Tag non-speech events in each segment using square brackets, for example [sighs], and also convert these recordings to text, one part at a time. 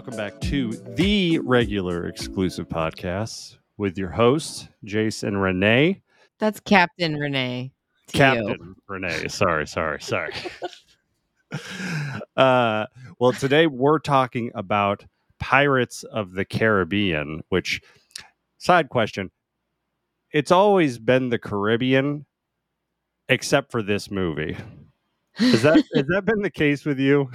welcome back to the regular exclusive podcast with your hosts, Jace and Renee. That's Captain Renee. Captain you. Renee. Sorry, sorry, sorry. [laughs] uh, well, today we're talking about Pirates of the Caribbean, which, side question, it's always been the Caribbean, except for this movie. Has that [laughs] has that been the case with you?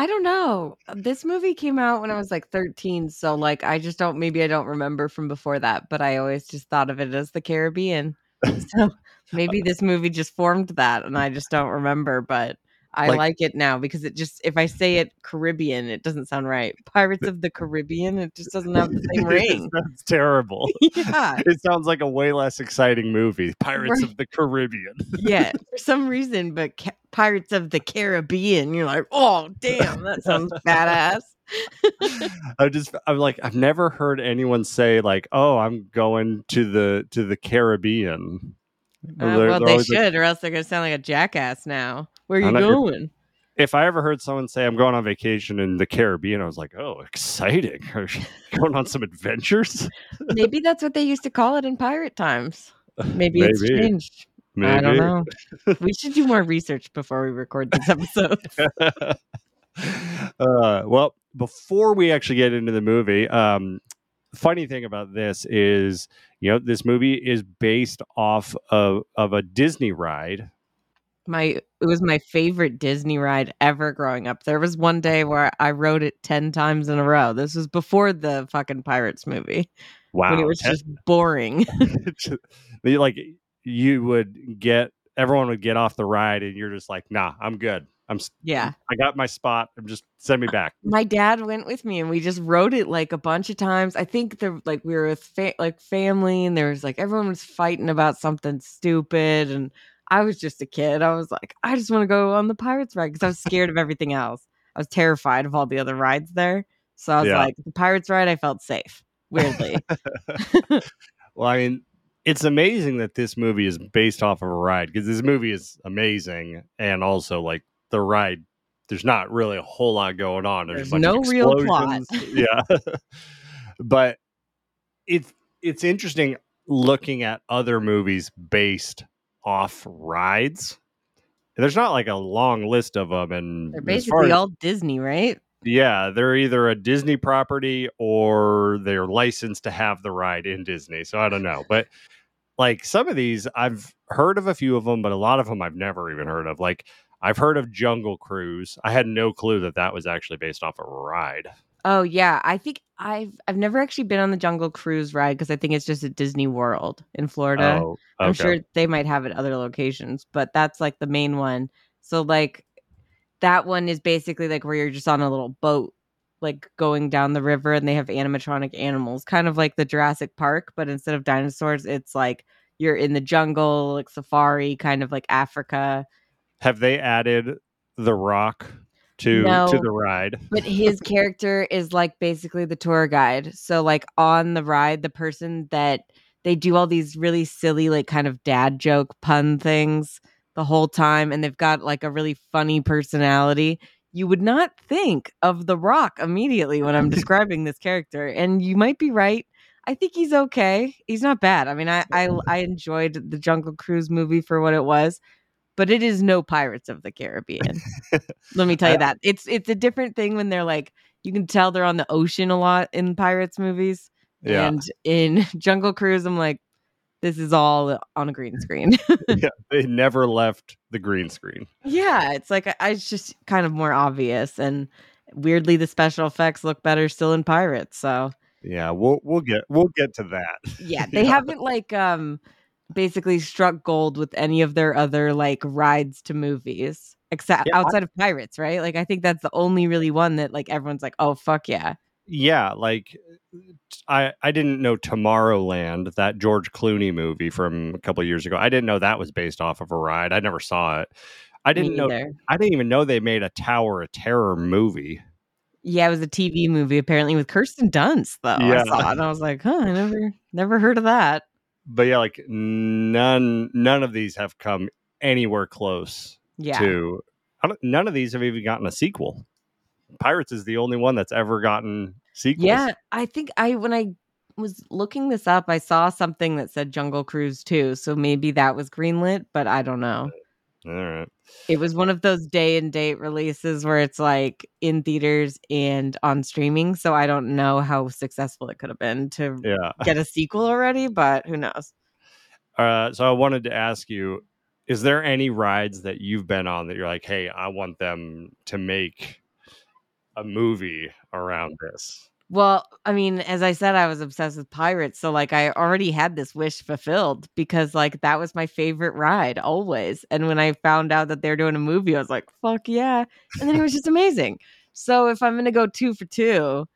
I don't know. This movie came out when I was like 13, so like I just don't maybe I don't remember from before that, but I always just thought of it as the Caribbean. [laughs] So maybe this movie just formed that and I just don't remember, but I Like- like, it now because it just if I say it Caribbean, it doesn't sound right. Pirates of the Caribbean, it just doesn't have the same [laughs] ring. That's terrible. [laughs] yeah. It sounds like a way less exciting movie. Pirates Right. of the Caribbean. Yeah, [laughs] for some reason, but ca- Pirates of the Caribbean, you're like, oh, damn, that sounds badass. I just I'm like I've never heard anyone say like, "Oh, I'm going to the to the Caribbean." Uh, They're- well, they're they always like- should, or else they're gonna sound like a jackass now. Where are you going? if I ever heard someone say I'm going on vacation in the Caribbean, I was like, "Oh, exciting! Are you [laughs] going on some adventures?" Maybe that's what they used to call it in pirate times. [laughs] Maybe, it's Maybe. changed. I don't know. [laughs] we should do more research before we record this episode. uh, well, before we actually get into the movie, um, funny thing about this is, you know, this movie is based off of of a Disney ride. My it was my favorite Disney ride ever growing up. There was one day where I rode it ten times in a row. This was before the fucking Pirates movie Wow, when it was ten- just [laughs] boring. [laughs] Like you would get everyone would get off the ride, and you're just like, "Nah, I'm good. I'm yeah. I got my spot. I'm just send me uh, back." my dad went with me and we just rode it like a bunch of times. I think the like we were with fa- like family and there was like everyone was fighting about something stupid and I was just a kid. I was like, I just want to go on the Pirates ride because I was scared of everything else. I was terrified of all the other rides there. So I was Yeah. like, the Pirates ride, I felt safe. Weirdly, [laughs] Well, I mean, it's amazing that this movie is based off of a ride because this movie is amazing, and also like the ride. There's not really a whole lot going on. There's, There's no real plot. [laughs] yeah, but it's it's interesting looking at other movies based off rides. There's not like a long list of them, and they're as basically as- all Disney, right? yeah, they're either a Disney property or they're licensed to have the ride in Disney. So I don't know. But like some of these, I've heard of a few of them, but a lot of them I've never even heard of. Like I've heard of Jungle Cruise. I had no clue that that was actually based off a ride. Oh yeah, I think I've I've never actually been on the Jungle Cruise ride because I think it's just at Disney World in Florida. Oh, I'm sure they might have it other locations, but that's like the main one. So like that one is basically like where you're just on a little boat like going down the river and they have animatronic animals, kind of like the Jurassic Park, but instead of dinosaurs, it's like you're in the jungle, like safari, kind of like Africa. Have they added the Rock to to the ride? But his [laughs] character is like basically the tour guide. So like on the ride, the person that they do all these really silly, like kind of dad joke pun things the whole time, and they've got like a really funny personality. You would not think of The Rock immediately when I'm [laughs] describing this character, and you might be right. I think he's okay. He's not bad. I mean, I I, I enjoyed the Jungle Cruise movie for what it was, but it is no Pirates of the Caribbean. Let me [laughs] tell you that it's it's a different thing when they're like you can tell they're on the ocean a lot in pirates movies, Yeah, and in [laughs] Jungle Cruise, I'm like, this is all on a green screen. [laughs] yeah. They never left the green screen. yeah, it's like I, it's just kind of more obvious, and weirdly, the special effects look better still in pirates. So Yeah, we'll we'll get we'll get to that. yeah, they haven't like um basically struck gold with any of their other like rides to movies except Yeah, I- outside of pirates right? Like i think that's the only really one that like everyone's like oh fuck yeah. Yeah like uh, i i didn't know tomorrowland that george clooney movie from a couple years ago. I didn't know that was based off of a ride. I never saw it. I didn't know i didn't even know they made a tower of terror movie. Yeah, it was a TV movie apparently with Kirsten Dunst though. Yeah. I saw it and I was like, huh, I never never heard of that. But yeah like none none of these have come anywhere close Yeah. to I don't, none of these have even gotten a sequel Pirates is the only one that's ever gotten sequels. Yeah, I think I when I was looking this up, I saw something that said Jungle Cruise too. So maybe that was greenlit, but I don't know. All right. It was one of those day and date releases where it's like in theaters and on streaming. So I don't know how successful it could have been to Yeah. get a sequel already, but who knows? Uh, so I wanted to ask you: Is there any rides that you've been on that you're like, hey, I want them to make a movie around this? Well, I mean, as I said, I was obsessed with pirates. So, like, I already had this wish fulfilled because, like, that was my favorite ride always. And when I found out that they're doing a movie, I was like, fuck yeah. And then it was just amazing. So, if I'm going to go two for two,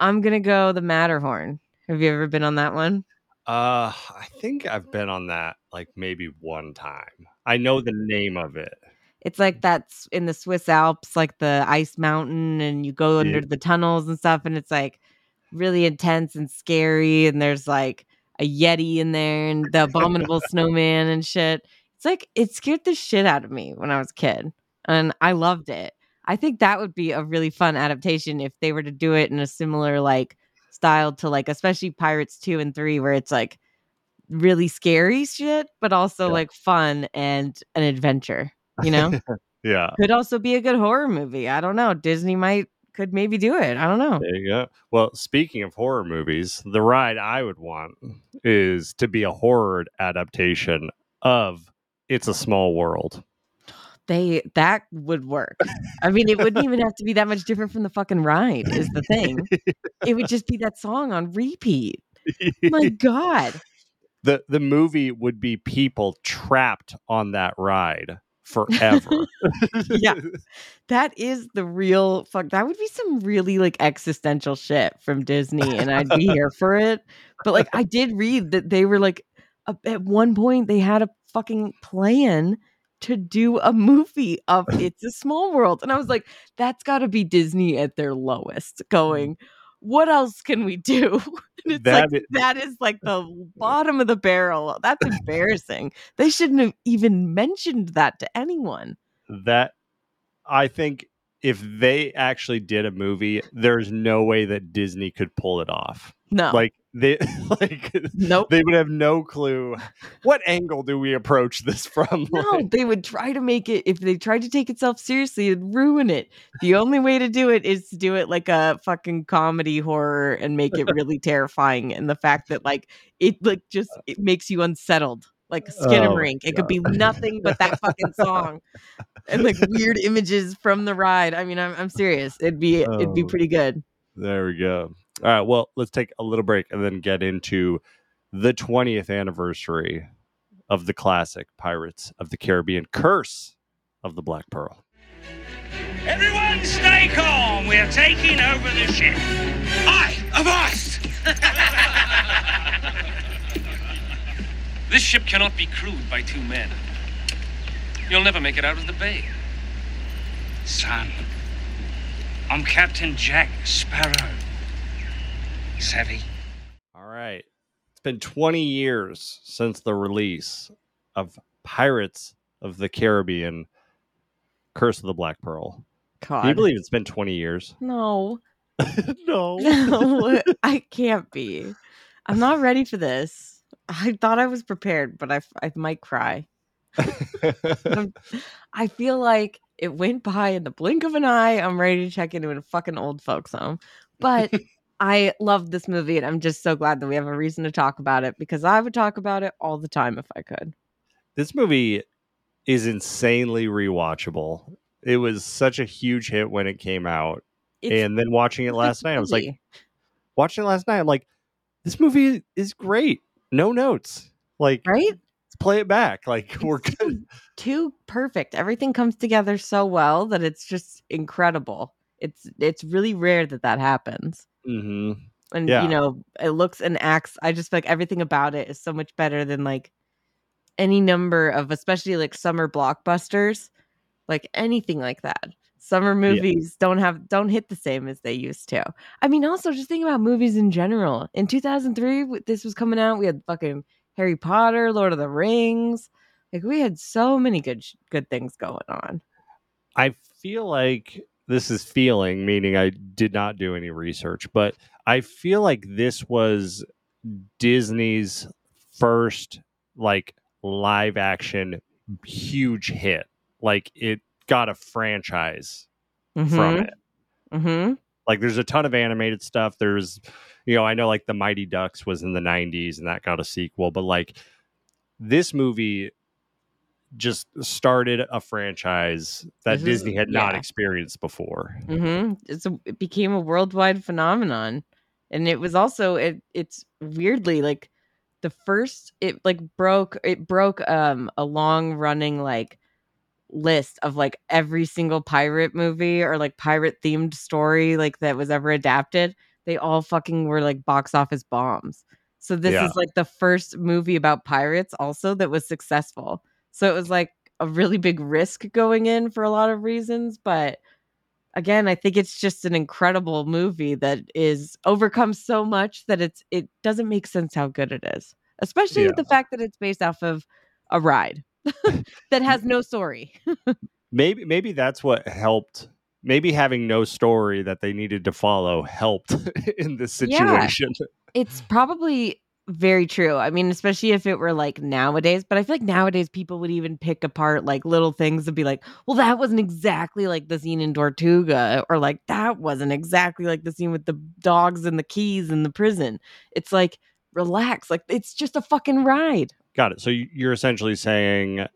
I'm going to go the Matterhorn. Have you ever been on that one? Uh, I think I've been on that like maybe one time. I know the name of it. It's like that's in the Swiss Alps, like the ice mountain, and you go Yeah. under the tunnels and stuff, and it's like really intense and scary. And there's like a Yeti in there and the abominable [laughs] snowman and shit. It's like it scared the shit out of me when I was a kid, and I loved it. I think that would be a really fun adaptation if they were to do it in a similar like style to like especially Pirates 2 and 3 where it's like really scary shit but also Yeah. like fun and an adventure, you know? [laughs] Yeah. could also be a good horror movie. I don't know. Disney might could maybe do it. I don't know. There you go. Well, speaking of horror movies, the ride I would want is to be a horror adaptation of It's a Small World. They that would work. I mean, it wouldn't even have to be that much different from the fucking ride. Is the thing. It would just be that song on repeat. Oh my [laughs] God. the the movie would be people trapped on that ride forever. Yeah. [laughs] That is the real fuck. That would be some really like existential shit from Disney, and I'd be here for it. But like, I did read that they were like, a- at one point, they had a fucking plan to do a movie of It's a Small World. And I was like, that's got to be Disney at their lowest, mm-hmm. going, what else can we do? [laughs] And it's That like, i- that is like the [laughs] bottom of the barrel. That's [laughs] embarrassing. they shouldn't have even mentioned that to anyone. that I think if they actually did a movie, there's no way that Disney could pull it off. No. Like they [laughs] like nope. they would have no clue what angle do we approach this [laughs] from. No, Like, they would try to make it. If they tried to take itself seriously, it'd ruin it. The only way to do it is to do it like a fucking comedy horror and make it really terrifying. And the fact that like it like just uh, it makes you unsettled, like skin Oh, and rink. It could be nothing but that fucking song and like weird [laughs] images from the ride. I mean, I'm I'm serious. It'd be it'd be Oh. pretty good. There we go. All right. Well, let's take a little break and then get into the 20th anniversary of the classic Pirates of the Caribbean Curse of the Black Pearl. Everyone stay calm. We're taking over the ship. Aye, us! This ship cannot be crewed by two men. You'll never make it out of the bay. Son, I'm Captain Jack Sparrow. Savvy? All right. It's been 20 years since the release of Pirates of the Caribbean Curse of the Black Pearl. Can you believe it's been 20 years? [laughs] no. [laughs] no. [laughs] No, I can't be. I'm not ready for this. I thought I was prepared, but I, I might cry. I'm- I feel like it went by in the blink of an eye. I'm ready to check into a fucking old folks home. But I love this movie, and I'm just so glad that we have a reason to talk about it because I would talk about it all the time if I could. this movie is insanely rewatchable. It was such a huge hit when it came out. It's and then watching it last night, I was like, watching it last night, I'm like, this movie is great. No notes. Like, right? let's play it back. [laughs] Like, we're good. too perfect. Everything comes together so well that it's just incredible. It's it's really rare that that happens. Hmm And Yeah. you know, it looks and acts. I just feel like everything about it is so much better than like any number of, especially like summer blockbusters, like anything like that. Summer movies don't have don't hit the same as they used to. I mean, also just think about movies in general. In 2003, this was coming out. We had fucking Harry Potter, Lord of the Rings. Like we had so many good good things going on. I feel like this is feeling, meaning I did not do any research, but I feel like this was Disney's first like live action huge hit. Like it got a franchise from Mhm. it. Mhm. Like there's a ton of animated stuff. There's you know, I know like the Mighty Ducks was in the 90s and that got a sequel, but like this movie just started a franchise that This is- Disney had not experienced before. hmm It's a, it became a worldwide phenomenon, and it was also it. It's weirdly like the first. It like broke. It broke um a long running like list of like every single pirate movie or like pirate themed story like that was ever adapted. They all fucking were like box office bombs. So this Yeah. is like the first movie about pirates also that was successful. So it was like a really big risk going in for a lot of reasons, but again, I think it's just an incredible movie that is overcomes so much that it's it doesn't make sense how good it is. Especially Yeah. the fact that it's based off of a ride [laughs] that has no story. [laughs] Maybe maybe that's what helped. Maybe having no story that they needed to follow helped [laughs] in this situation. Yeah. situation. It's probably very true. I mean, especially if it were like nowadays, but I feel like nowadays people would even pick apart like little things and be like, well, that wasn't exactly like the scene in Tortuga, or like that wasn't exactly like the scene with the dogs and the keys in the prison. It's like, relax. Like, it's just a fucking ride. Got it. So you- you're essentially saying uh,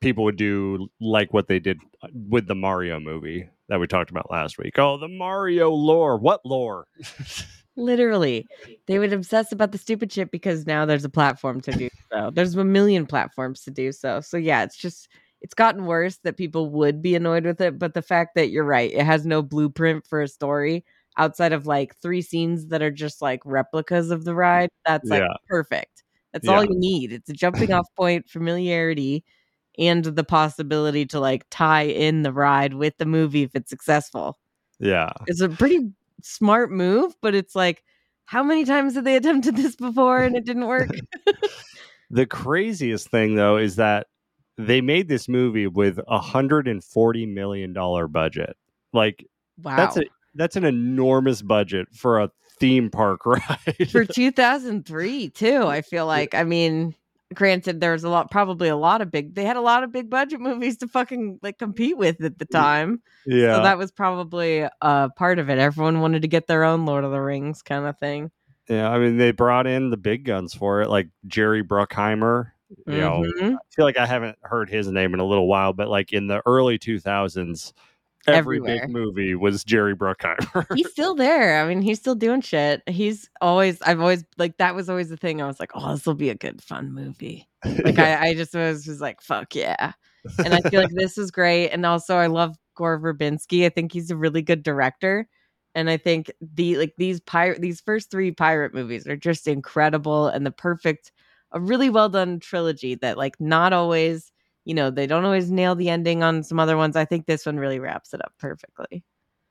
people would do like what they did uh, with the Mario movie that we talked about last week. Oh, the Mario lore. What lore? [laughs] Literally, they would obsess about the stupid shit because now there's a platform to do so. There's a million platforms to do so. So yeah, it's just it's gotten worse that people would be annoyed with it. But the fact that you're right, it has no blueprint for a story outside of like three scenes that are just like replicas of the ride. That's like Yeah. perfect. That's all you need. It's a jumping [laughs] off point, familiarity, and the possibility to like tie in the ride with the movie if it's successful Yeah. it's a pretty smart move, but it's like, how many times have they attempted this before and it didn't work? [laughs] The craziest thing though is that they made this movie with a hundred and forty million dollar budget. Like Wow. that's a that's an enormous budget for a theme park [laughs] ride. For 2003, too, I feel like. I mean, granted, there's a lot, probably a lot of big, they had a lot of big budget movies to fucking like compete with at the time. yeah. So that was probably uh, part of it. Everyone wanted to get their own Lord of the Rings kind of thing. yeah. I mean, they brought in the big guns for it, like Jerry Bruckheimer. You know, Mhm. I feel like I haven't heard his name in a little while, but like in the early 2000s, every Everywhere. big movie was Jerry Bruckheimer. he's [laughs] still there. I mean, he's still doing shit. He's always, I've always, like, that was always the thing. I was like, oh, this will be a good, fun movie. Like, I, I just was, was like, fuck yeah. And I feel like this is great. And also, I love Gore Verbinski. I think he's a really good director. And I think the, like, these pirate, these first three pirate movies are just incredible and the perfect, a really well done trilogy that, like, not always, you know, they don't always nail the ending on some other ones. I think this one really wraps it up perfectly.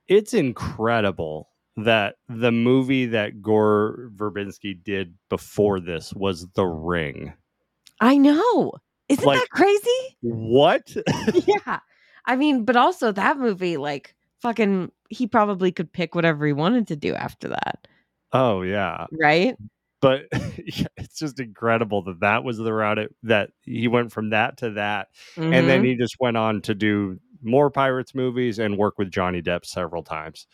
it's incredible that the movie that Gore Verbinski did before this was The Ring. I know. Isn't Like- that crazy? What? [laughs] yeah. I mean, but also that movie, like, fucking, he probably could pick whatever he wanted to do after that, oh yeah, right? But [laughs] it's just incredible that that was the route it, that he went from that to that, and then Mhm. he just went on to do more Pirates movies and work with Johnny Depp several times.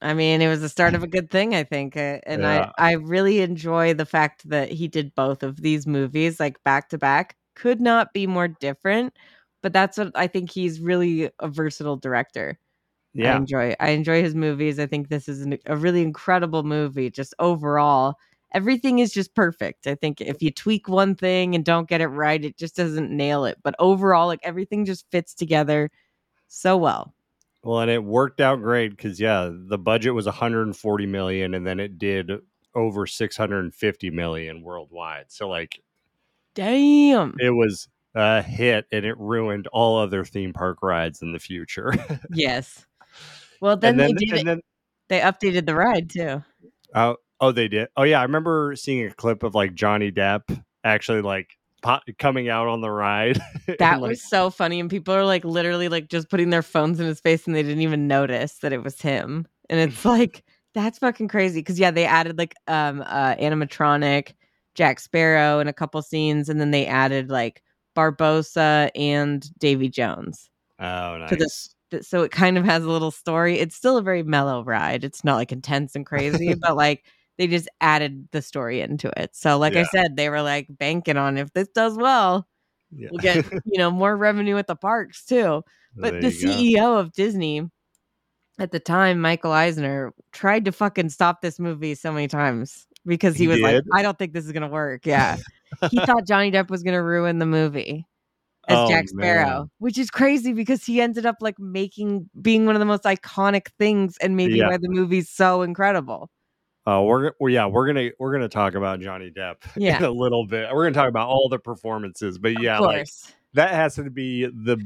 I mean, it was the start of [laughs] a good thing, I think. uh, And Yeah. I, I really enjoy the fact that he did both of these movies, like back to back. Could not be more different, but that's what I think he's really a versatile director. I Yeah, enjoy I enjoy his movies. I think this is an, a really incredible movie. Just overall, everything is just perfect. I think if you tweak one thing and don't get it right, it just doesn't nail it. But overall, like everything just fits together so well. well, and it worked out great because yeah, the budget was 140 million, and then it did over 650 million worldwide. So like Damn. it was a hit and it ruined all other theme park rides in the future. [laughs] Yes. Well, then, then, they did then They updated the ride too. oh, oh, they did. Oh yeah, I remember seeing a clip of like Johnny Depp actually like po- coming out on the ride. [laughs] and, That like, was so funny. And people are like literally like just putting their phones in his face and they didn't even notice that it was him. And it's [laughs] like, that's fucking crazy. Cause yeah, they added like um uh animatronic, Jack Sparrow in a couple scenes, and then they added like Barbossa and Davy Jones. oh, to nice. this so it kind of has a little story. It's still a very mellow ride. It's not like intense and crazy, [laughs] but like they just added the story into it. So like I said, they were like banking on if this does well, Yeah. we'll get, [laughs] you know, more revenue at the parks too. But the you go. CEO of Disney at the time, Michael Eisner, tried to fucking stop this movie so many times because he, He was like. I don't think this is gonna work. Yeah. [laughs] he thought Johnny Depp was gonna ruin the movie as Oh, Jack Sparrow, man. which is crazy because he ended up like making being one of the most iconic things and maybe Yeah. why the movie's so incredible. Oh, we're well, yeah, we're gonna we're gonna talk about Johnny Depp [laughs] Yeah. in a little bit. We're gonna talk about all the performances, but yeah, like that has to be the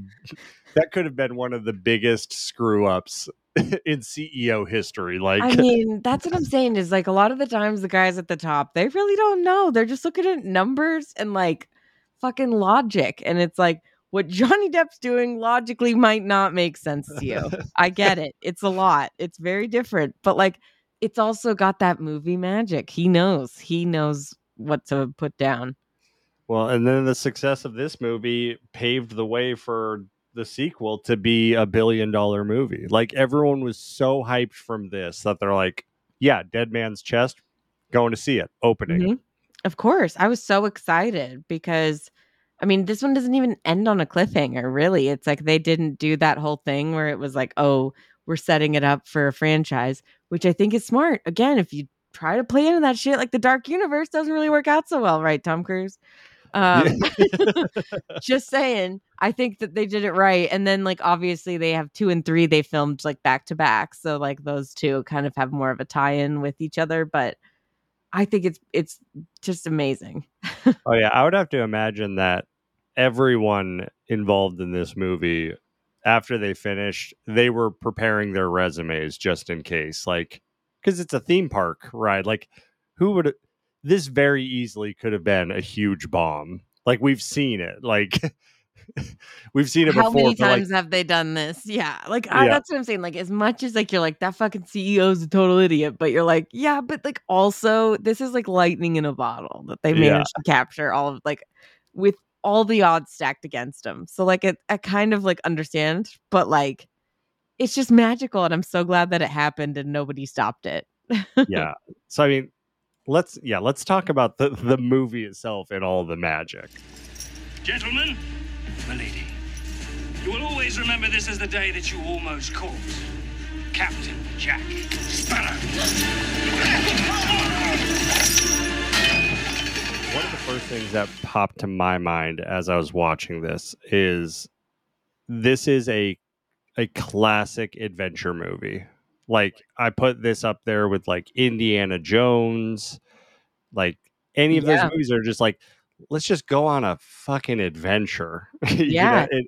that could have been one of the biggest screw ups [laughs] in CEO history. Like, I mean, that's what I'm saying is like a lot of the times the guys at the top, they really don't know. They're just looking at numbers and like fucking logic. And it's like what Johnny Depp's doing logically might not make sense to you. I get it. It's a lot. It's very different. But like it's also got that movie magic. He knows. He knows what to put down. well, and then the success of this movie paved the way for the sequel to be a billion dollar movie. Like everyone was so hyped from this that they're like, yeah, Dead Man's Chest, going to see it opening. Mhm. Of course. I was so excited because I mean, this one doesn't even end on a cliffhanger, really. It's like they didn't do that whole thing where it was like, oh, we're setting it up for a franchise, which I think is smart. Again, if you try to play into that shit, like the Dark Universe doesn't really work out so well, right, Tom Cruise? Um, [laughs] [laughs] just saying, I think that they did it right. And then, like, obviously, they have two and three they filmed like back to back. So, like, those two kind of have more of a tie in with each other. But I think it's it's just amazing. [laughs] Oh yeah, I would have to imagine that everyone involved in this movie after they finished, they were preparing their resumes just in case like cuz it's a theme park ride. Like who would this very easily could have been a huge bomb. Like we've seen it. Like [laughs] we've seen it How before How many for, like, times have they done this? Yeah, like I, Yeah. that's what I'm saying. Like as much as like you're like that fucking CEO's a total idiot, but you're like yeah, but like also this is like lightning in a bottle that they Yeah. managed to capture all of like with all the odds stacked against him. So like it, I kind of like understand, but like it's just magical, and I'm so glad that it happened and nobody stopped it. [laughs] yeah. So I mean, let's yeah, let's talk about the the movie itself and all the magic. Gentlemen, milady, you will always remember this as the day that you almost caught Captain Jack Sparrow. [laughs] One of the first things that popped to my mind as I was watching this is this is a a classic adventure movie. Like I put this up there with like Indiana Jones, like any of Yeah. those movies are just like let's just go on a fucking adventure. [laughs] You know, Yeah. it-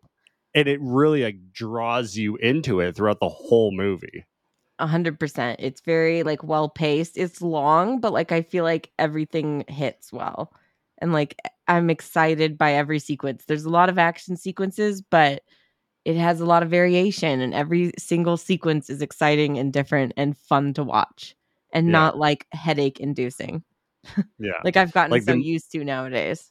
and it really like draws you into it throughout the whole movie. A hundred percent. It's very like well paced. It's long, but like I feel like everything hits well. And like I'm excited by every sequence. There's a lot of action sequences, but it has a lot of variation and every single sequence is exciting and different and fun to watch and Yeah. not like headache inducing. Yeah. [laughs] Like I've gotten Like so the- used to nowadays.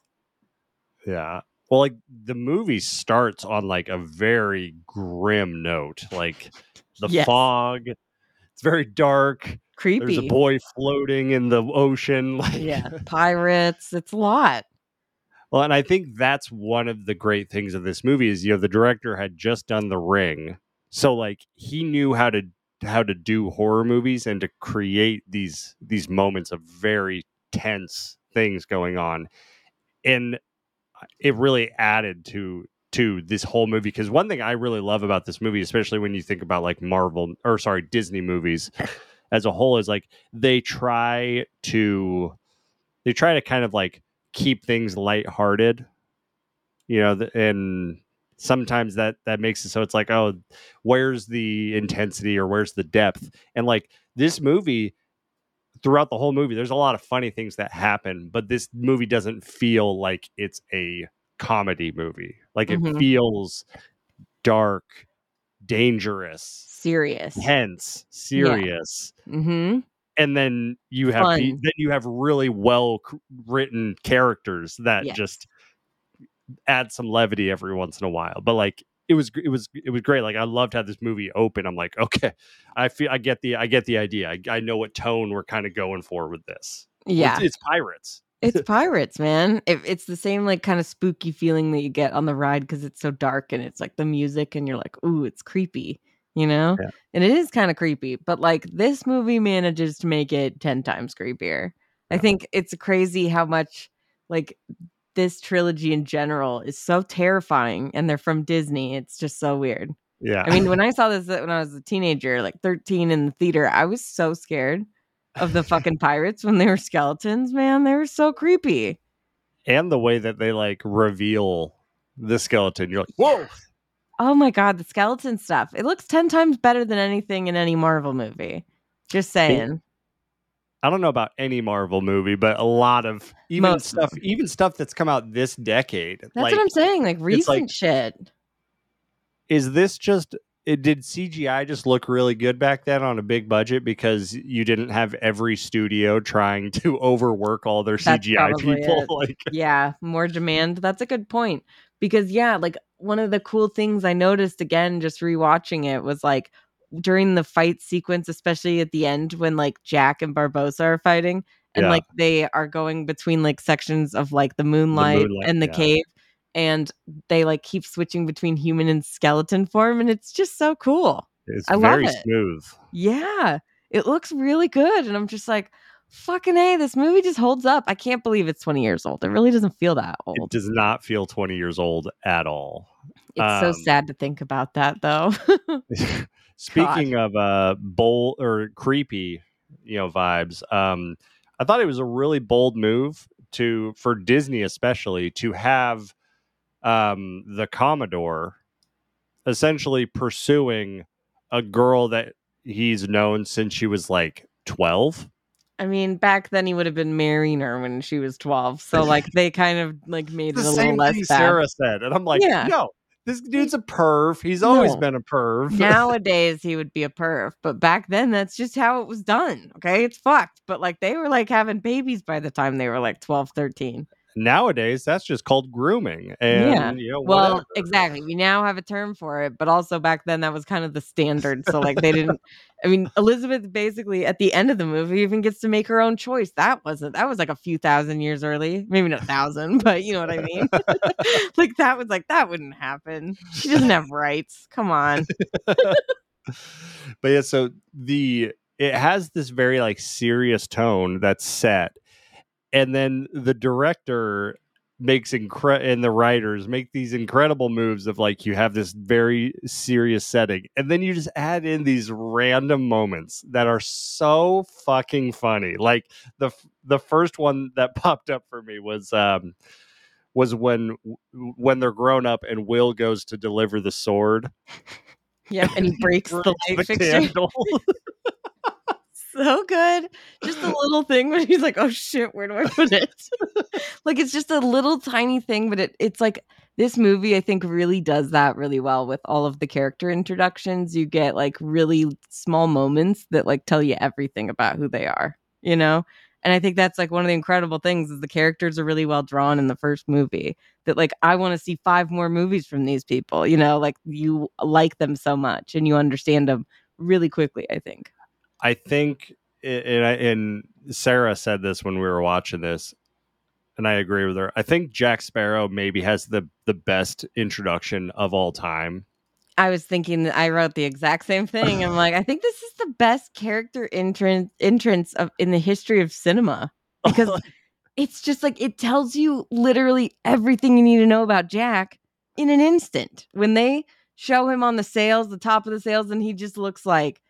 Yeah. Well, like the movie starts on like a very grim note. Like the Yes. fog. It's very dark. Creepy. There's a boy floating in the ocean. [laughs] Like yeah. Pirates. It's a lot. Well, and I think that's one of the great things of this movie is you know the director had just done The Ring, so like he knew how to how to do horror movies and to create these these moments of very tense things going on, and uh, it really added to to this whole movie because one thing I really love about this movie, especially when you think about like Marvel or sorry Disney movies [laughs] as a whole, is like they try to they try to kind of like keep things lighthearted, you know, and sometimes that that makes it so it's like, oh, where's the intensity or where's the depth? And like this movie throughout the whole movie, there's a lot of funny things that happen, but this movie doesn't feel like it's a comedy movie. Like it Mhm. feels dark, dangerous, Serious. tense, serious. Mm-hmm. And then you have the, then you have really well written characters that Yes. just add some levity every once in a while. But like it was it was it was great. Like I loved how this movie opened. I'm like, [laughs] okay, I feel I get the I get the idea. I, I know what tone we're kind of going for with this. Yeah. it's, it's pirates. It's [laughs] pirates, man. It, it's the same like kind of spooky feeling that you get on the ride because it's so dark and it's like the music and you're like, ooh, it's creepy, you know? Yeah. And it is kind of creepy, but like this movie manages to make it 10 times creepier. I think it's crazy how much like this trilogy in general is so terrifying and they're from Disney. It's just so weird. Yeah, I mean, when I saw this uh, when I was a teenager, like 13 in the theater, I was so scared of the fucking pirates when they were skeletons, man. They were so creepy. and the way that they like reveal the skeleton, you're like, whoa. Oh my god, the skeleton stuff. It looks 10 times better than anything in any Marvel movie. Just saying. I don't know about any Marvel movie, but a lot of even Most stuff, even stuff that's come out this decade. That's like, what I'm saying. Like recent like- shit. is this just? It, did CGI just look really good back then on a big budget because you didn't have every studio trying to [laughs] overwork all their That's CGI people? it. [laughs] Like, yeah, more demand. That's a good point. Because yeah, like one of the cool things I noticed again just rewatching it was like during the fight sequence, especially at the end when like Jack and Barbossa are fighting and Yeah. like they are going between like sections of like the moonlight, moonlight, and the yeah. cave and they like keep switching between human and skeleton form and it's just so cool. it's I love very it. smooth. Yeah, it looks really good. And I'm just like, fucking A, this movie just holds up. I can't believe it's 20 years old. It really doesn't feel that old It does not feel 20 years old at all. It's so um, sad to think about that, though. [laughs] [laughs] Speaking of uh bold or creepy, you know, vibes, um, I thought it was a really bold move to for Disney especially to have um the Commodore essentially pursuing a girl that he's known since she was like 12. I mean, back then he would have been marrying her when she was 12. So, [laughs] like, they kind of like made The it a little less thing bad. Sarah said. And I'm like, Yeah. no, this dude's a perv. He's always No. been a perv. Nowadays, he would be a perv, but back then, that's just how it was done. Okay. It's fucked. But like, they were like having babies by the time they were like 12, 13. Nowadays, that's just called grooming. And Yeah. you know, Well, exactly. We now have a term for it, but also back then that was kind of the standard. So like they didn't [laughs] I mean, Elizabeth basically at the end of the movie even gets to make her own choice. That wasn't that was like a few thousand years early. Maybe not a thousand, but you know what I mean? [laughs] like that was like that wouldn't happen. She doesn't have rights. Come on. but yeah, so the it has this very like serious tone that's set, and then the director makes incre and the writers make these incredible moves of like you have this very serious setting and then you just add in these random moments that are so fucking funny like the f- the first one that [laughs] popped up for me was um was when when they're grown up and Will goes to deliver the sword Yep. And he [laughs] breaks the light [laughs] fixture. So good. Just a [laughs] little thing when [laughs] he's like, "Oh shit, where do I put it?" [laughs] like it's just a little tiny thing, but it it's like this movie I think really does that really well with all of the character introductions. You get like really small moments that like tell you everything about who they are, you know? And I think that's like one of the incredible things is the characters are really well drawn in the first movie. That like I want to see five more movies from these people, you know, like you like them so much and you understand them really quickly, I think. I think, and, I- and Sarah said this when we were watching this, and I agree with her. I think Jack Sparrow maybe has the the best introduction of all time. I was thinking I wrote the exact same thing. I'm like, I think this is the best character entrance entrance of in the history of cinema [laughs] because it's just like it tells you literally everything you need to know about Jack in an instant. When they show him on the sails, the top of the sails, and he just looks like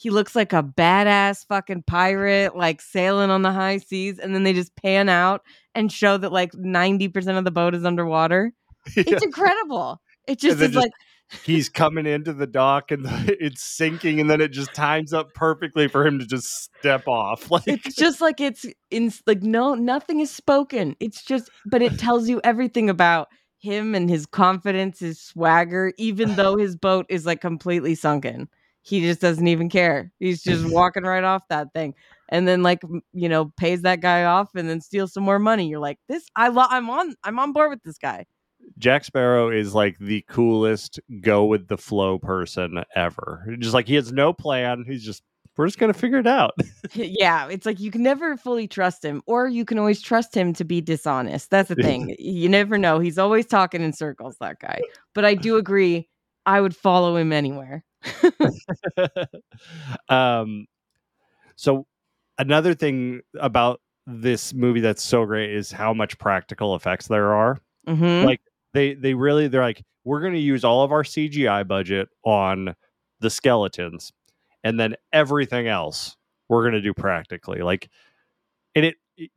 he looks like a badass fucking pirate, like sailing on the high seas, and then they just pan out and show that like 90% of the boat is underwater. [laughs] Yeah. It's incredible. It just is just- like [laughs] he's coming into the dock and it's sinking and then it just times up perfectly for him to just step off [laughs] like it's just like it's in like no nothing is spoken it's just but it tells you everything about him and his confidence his swagger even though his boat is like completely sunken he just doesn't even care. He's [laughs] just walking right off that thing. And then like you know pays that guy off and then steals some more money. You're like this i lo- i'm on i'm on board with this guy. Jack Sparrow is like the coolest go with the flow person ever. Just like he has no plan. He's just we're just gonna figure it out. [laughs] yeah it's like you can never fully trust him or you can always trust him to be dishonest. That's the thing. [laughs] You never know. He's always talking in circles that guy. But i do agree i would follow him anywhere [laughs] um so another thing about this movie that's so great is how much practical effects there are. Mhm. Like they they really they're like we're going to use all of our CGI budget on the skeletons and then everything else we're going to do practically. Like and it, it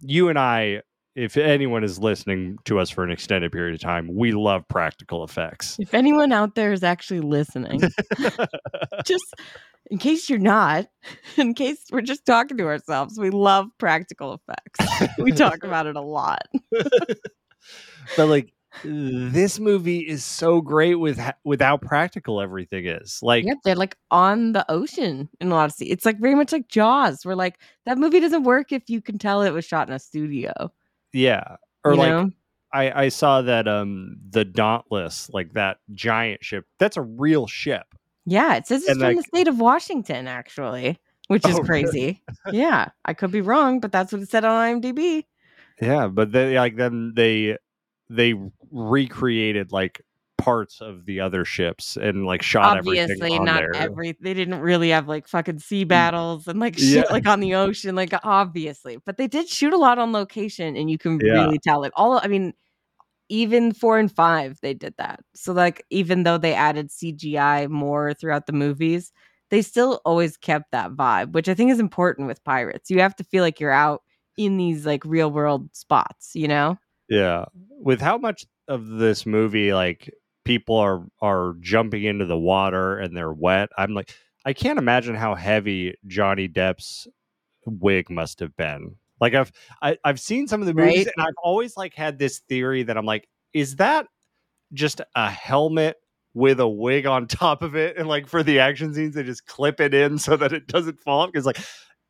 you and I if anyone is listening to us for an extended period of time, we love practical effects. if anyone out there is actually listening [laughs] just in case you're not [laughs] in case we're just talking to ourselves we love practical effects we talk about it a lot [laughs] but like this movie is so great with ha- with how practical everything is. Like yeah they're like on the ocean in a lot of scenes it's like very much like jaws We're like that movie doesn't work if you can tell it was shot in a studio yeah, or you like know? I I saw that um the Dauntless, like that giant ship. That's a real ship. yeah it says it's and, from the state of washington actually which is Oh, really? crazy [laughs] yeah i could be wrong but that's what it said on imdb Yeah, but they like then they they recreated like parts of the other ships and like shot everything obviously not there. every they didn't really have like fucking sea mm. battles and like shit Yeah. like on the ocean like obviously but they did shoot a lot on location and you can Yeah. really tell it all i mean even four and five they did that so like even though they added cgi more throughout the movies they still always kept that vibe which i think is important with pirates you have to feel like you're out in these like real world spots you know Yeah. With how much of this movie like people are are jumping into the water and they're wet, I'm like I can't imagine how heavy Johnny Depp's wig must have been. Like I've I, I've seen some of the movies Right. and I've always like had this theory that I'm like, is that just a helmet with a wig on top of it? And like for the action scenes, they just clip it in so that it doesn't fall off. Because like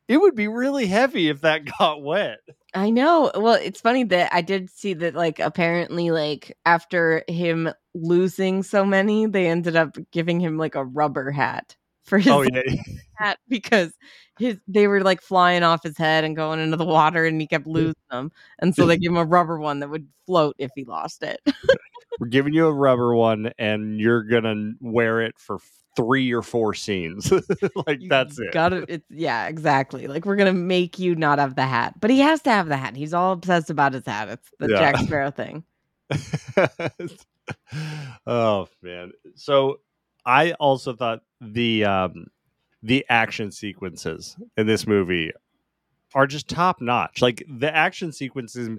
it would be really heavy if that [laughs] got wet. I know. Well, it's funny that I did see that, like, apparently, like, after him losing so many, they ended up giving him, like, a rubber hat for his Oh [laughs] yeah. hat because his they were, like, flying off his head and going into the water and he kept losing them. And so they [laughs] gave him a rubber one that would float if he lost it. we're giving you a rubber one and you're gonna wear it for three or four scenes [laughs] like You that's it Got it. Yeah, exactly. Like, we're going to make you not have the hat. But he has to have the hat. He's all obsessed about his hat. It's the Yeah. Jack Sparrow thing. [laughs] oh man so i also thought the um the action sequences in this movie are just top notch like the action sequences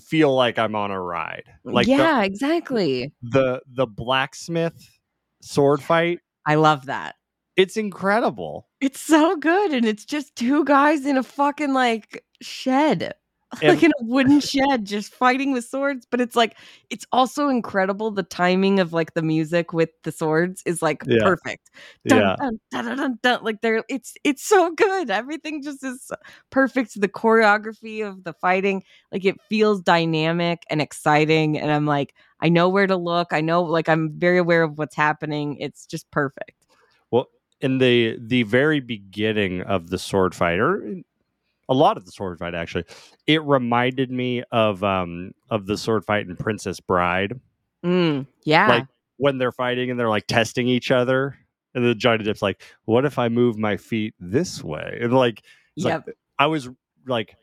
feel like i'm on a ride like the- yeah, exactly. the the blacksmith sword fight I love that. it's incredible It's so good, and it's just two guys in a fucking like shed, [laughs] And- like in a wooden shed, just fighting with swords. But it's like it's also incredible. The timing of like the music with the swords is like Yeah. perfect. Dun, yeah dun, dun, dun, dun, dun. Like they're it's it's so good. Everything just is perfect. The choreography of the fighting, like it feels dynamic and exciting. And I'm like, I know where to look. I know, like I'm very aware of what's happening. It's just perfect. Well, in the the very beginning of the sword fight, or a lot of the sword fight actually, it reminded me of um of the sword fight in Princess Bride, Mm, yeah. like when they're fighting and they're like testing each other, and then Johnny Depp's like, "What if I move my feet this way?" And like, yep. like I was like,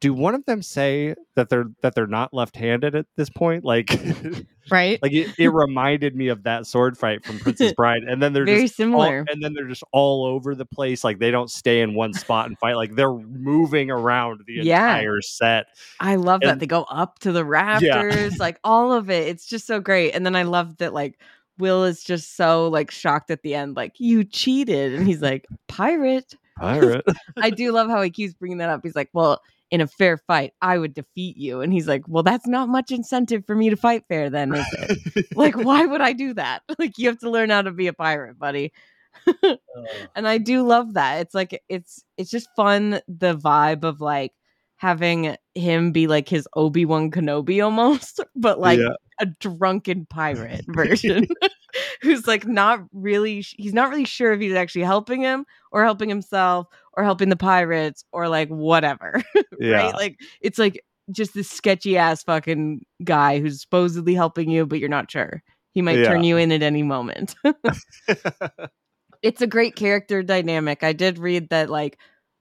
do one of them say that they're that they're not left-handed at this point? Like, [laughs] right? like it, it reminded me of that sword fight from Princess [laughs] Bride, and then they're Very just all- similar. and then they're just all over the place. Like they don't stay in one spot and fight. Like they're moving around the Yeah. entire set. I love that they go up to the rafters, [laughs] like all of it. It's just so great. And then I love that like Will is just so like shocked at the end, like you cheated, and he's like pirate. Pirate. I do love how he keeps bringing that up. He's like, well. In a fair fight, I would defeat you. And he's like, Well, that's not much incentive for me to fight fair, then, is it? [laughs] like, why would I do that? [laughs] Like, you have to learn how to be a pirate, buddy. [laughs] and I do love that. It's like it's it's just fun the vibe of like having him be like his Obi-Wan Kenobi almost, [laughs] but like Yeah. a drunken pirate [laughs] version [laughs] who's like not really he's not really sure if he's actually helping him or helping himself or helping the pirates or like whatever. yeah. right? Like it's like just this sketchy ass fucking guy who's supposedly helping you but you're not sure. He might turn you in at any moment. it's a great character dynamic. I did read that like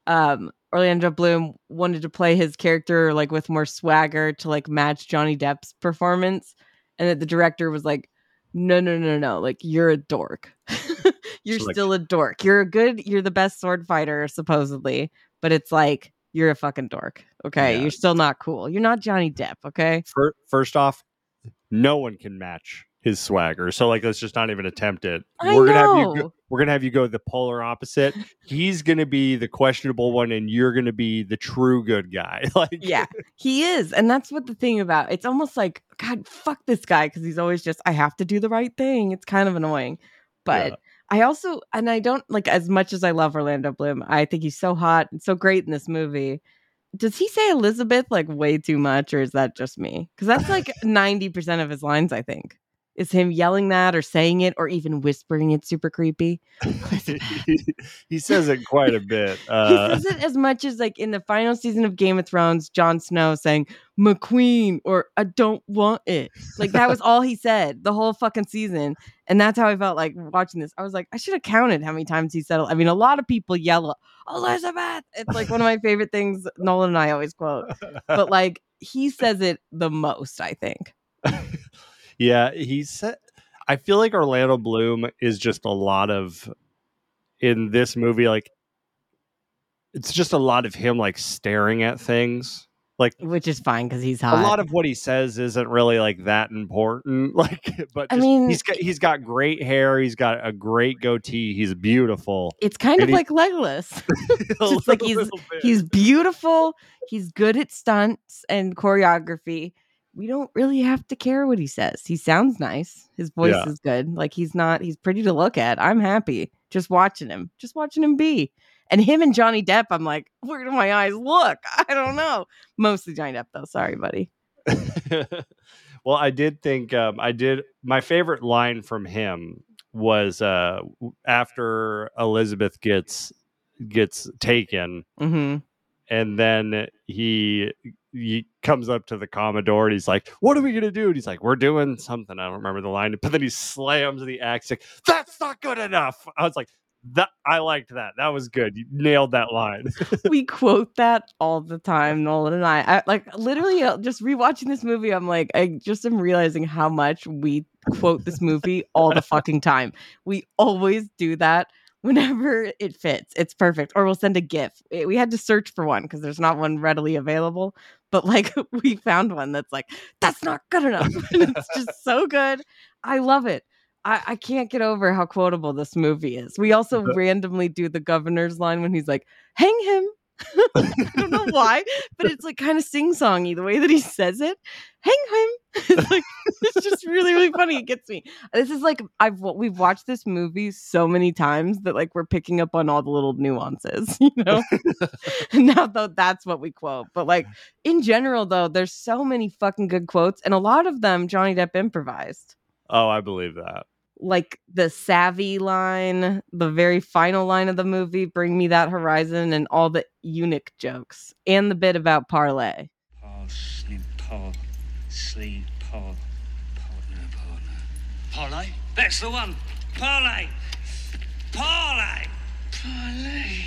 um Orlando Bloom wanted to play his character like with more swagger to like match Johnny Depp's performance and that the director was like no no no no like you're a dork. [laughs] you're So, like- still a dork. You're a good you're the best sword fighter supposedly, but it's like you're a fucking dork. Okay? Yeah. You're still not cool. You're not Johnny Depp, okay? First off, no one can match his swagger. So like let's just not even attempt it. I we're gonna have you go, we're gonna have you go the polar opposite. [laughs] He's gonna be the questionable one and you're gonna be the true good guy. [laughs] like yeah he is and that's what the thing about it's almost like god fuck this guy because he's always just i have to do the right thing it's kind of annoying but Yeah. i also and i don't like as much as i love orlando bloom i think he's so hot and so great in this movie does he say elizabeth like way too much or is that just me because that's like 90% of his lines i think is him yelling that or saying it or even whispering it super creepy [laughs] he, says it quite a bit. Uh, [laughs] he says it as much as like in the final season of Game of Thrones, Jon Snow saying my queen or I don't want it. Like that was all he said the whole fucking season. And that's how I felt like watching this. I was like, I should have counted how many times he said it. I mean, a lot of people yell Elizabeth. It's like one of my favorite things Nolan and I always quote. But like he says it the most, I think. [laughs] yeah, he said. I feel like Orlando Bloom is just a lot of in this movie. Like it's just a lot of him like staring at things. Like Which is fine because he's hot. a lot of what he says isn't really like that important. [laughs] Like, but I mean- he's got he's got great hair. He's got a great goatee. He's beautiful. it's kind and of like Legolas. [laughs] [laughs] A just like he's bit. he's beautiful he's good at stunts and choreography we don't really have to care what he says. He sounds nice. His voice Yeah. is good. Like he's not he's pretty to look at. I'm happy just watching him just watching him be. And him and johnny depp i'm like where do my eyes look? [laughs] I don't know. Mostly johnny depp though. Sorry buddy. [laughs] Well, I did think um, I did my favorite line from him was uh, after Elizabeth gets gets taken, hmm and then he he comes up to the Commodore and he's like, "What are we gonna do?" And he's like, "We're doing something." I don't remember the line, but then he slams the axe. Like, That's not good enough. I was like, "That I liked that. That was good. You nailed that line." [laughs] we quote that all the time, Nolan and I. I like literally uh, just rewatching this movie. I'm like, I just am realizing how much we quote this movie all the fucking time. We always do that whenever it fits. It's perfect. Or we'll send a GIF. Eh, We had to search for one because there's not one readily available. But like, [laughs] we found one that's like, that's not good enough. [laughs] and it's just so good. I love it. I, I can't get over how quotable this movie is. We also randomly do the governor's line when he's like, hang him. [laughs] I don't know why, but it's like kind of sing songy the way that he says it. Hang him. [laughs] It's like it's just really, really funny. It gets me. This is like I've we've watched this movie so many times that like we're picking up on all the little nuances, [laughs] you know. and now though that's what we quote. But like in general though, there's so many fucking good quotes, and a lot of them Johnny Depp improvised oh, I believe that. Like the savvy line, the very final line of the movie, bring me that horizon, and all the eunuch jokes, and the bit about parlay. Paul, snip, Paul, sleep, Paul, partner, partner. Parlay? That's the one. Parlay. Parlay. Parlay.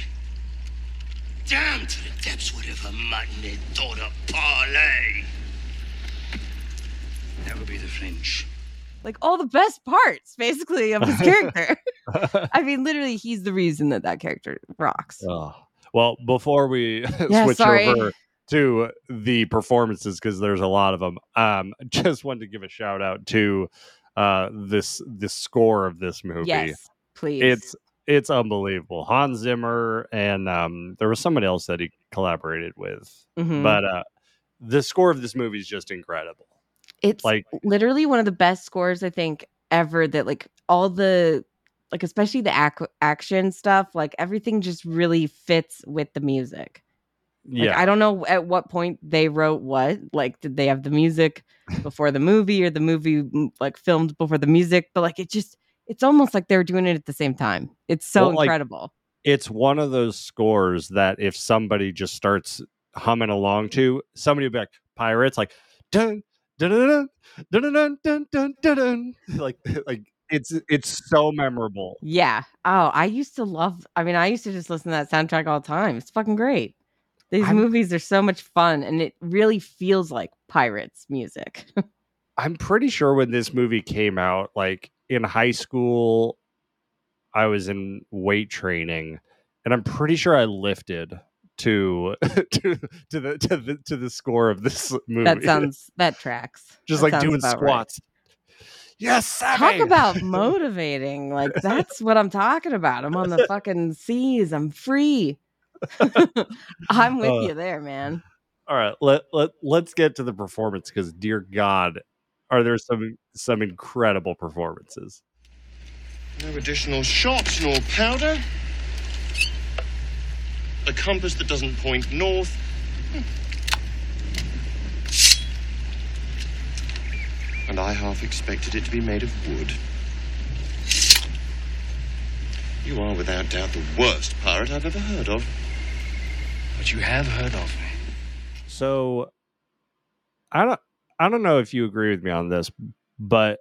Damn to the depths whatever mutton they thought of parlay. That would be the French. Like all the best parts basically of his [laughs] character. [laughs] I mean, literally, he's the reason that that character rocks. Oh. Well, before we [laughs] Yeah, switch sorry. over to the performances, because there's a lot of them, um, just wanted to give a shout out to uh, this the score of this movie. Yes, please. It's it's unbelievable. Hans Zimmer and um, there was somebody else that he collaborated with, Mhm. but uh, the score of this movie is just incredible. It's like- literally one of the best scores I think ever. That like all the like especially the ac- action stuff, like everything just really fits with the music. Like, Yeah, I don't know at what point they wrote what. Like, did they have the music before the movie or the movie mm, like filmed before the music? But like, it just, it's almost like they were doing it at the same time. It's so Well, like, incredible. it's one of those scores that if somebody just starts humming along to, somebody will be like pirates, like dun dun dun dun dun dun dun [laughs] like [laughs] like it's it's so memorable. Yeah. Oh, I used to love. I mean, I used to just listen to that soundtrack all the time. It's fucking great. These I'm, movies are so much fun, and it really feels like pirates music. [laughs] I'm pretty sure when this movie came out, like in high school, I was in weight training, and I'm pretty sure I lifted to [laughs] to to the to the to the score of this [laughs] movie. that [laughs] sounds, that tracks. just That like doing about right. squats. Yes, Talk about motivating. Like that's what I'm talking about. I'm on the fucking seas. I'm free. I'm with Uh, you there, man. All right, let let let's get to the performance because, dear God, are there some some incredible performances? No additional shots nor powder. A compass that doesn't point north. And I half expected it to be made of wood. You are without doubt the worst pirate I've ever heard of. But you have heard of me. So, I don't I don't know if you agree with me on this, but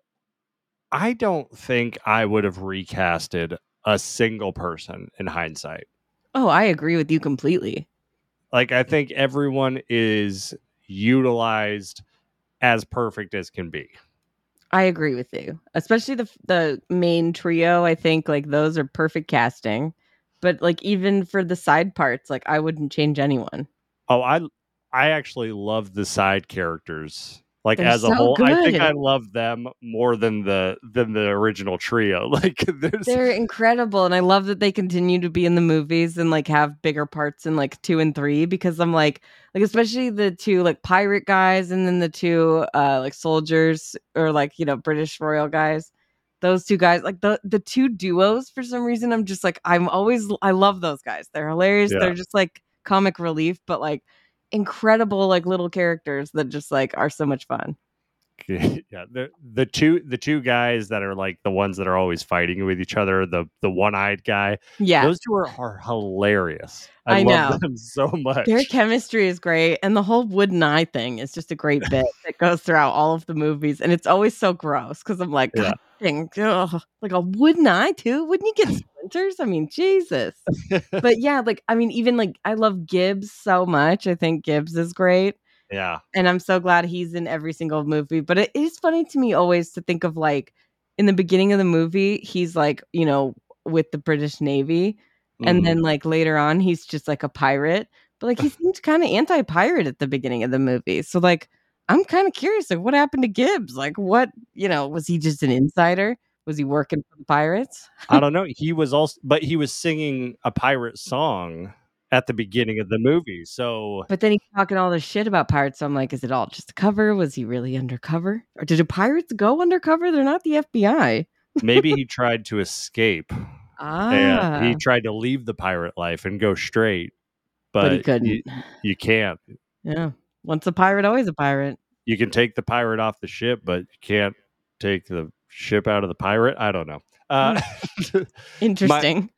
I don't think I would have recasted a single person in hindsight. Oh, I agree with you completely. Like I think everyone is utilized as perfect as can be. I agree with you. Especially the the main trio. I think like those are perfect casting. But like even for the side parts, like I wouldn't change anyone. Oh, I I actually love the side characters. Like They're as a so whole, I think. I love them more than the than the original trio. [laughs] Like They're incredible, and I love that they continue to be in the movies and like have bigger parts in like two and three because I'm like like especially the two like pirate guys and then the two uh like soldiers or like you know British royal guys. Those two guys, like the the two duos, for some reason, I'm just like I'm always I love those guys. They're hilarious. Yeah. They're just like comic relief, but like incredible like little characters that just like are so much fun. [laughs] yeah the the two the two guys that are like the ones that are always fighting with each other the the one-eyed guy Yeah. those two are, are hilarious i, I love know. them so much Their chemistry is great, and the whole wooden eye thing is just a great bit [laughs] that goes throughout all of the movies, and it's always so gross because I'm like, Yeah. Ugh, like a wooden eye too? Wouldn't you get [laughs] I mean, Jesus. [laughs] but yeah, like I mean, even like I love Gibbs so much. I think Gibbs is great, yeah and I'm so glad he's in every single movie. But it is funny to me always to think of like in the beginning of the movie, he's like, you know, with the British Navy and Mhm. then like later on he's just like a pirate but like he [laughs] seemed kind of anti-pirate at the beginning of the movie so like i'm kind of curious like what happened to gibbs like what you know was he just an insider was he working for the pirates? [laughs] I don't know. He was also but he was singing a pirate song at the beginning of the movie so but then he's talking all this shit about pirates so i'm like is it all just a cover? Was he really undercover? Or did the pirates go undercover? They're not the fbi [laughs] maybe he tried to escape. Ah and he tried to leave the pirate life and go straight but, but he couldn't. you, you can't. Yeah. Once a pirate always a pirate. You can take the pirate off the ship, but you can't take the ship out of the pirate. I don't know. Uh, [laughs] interesting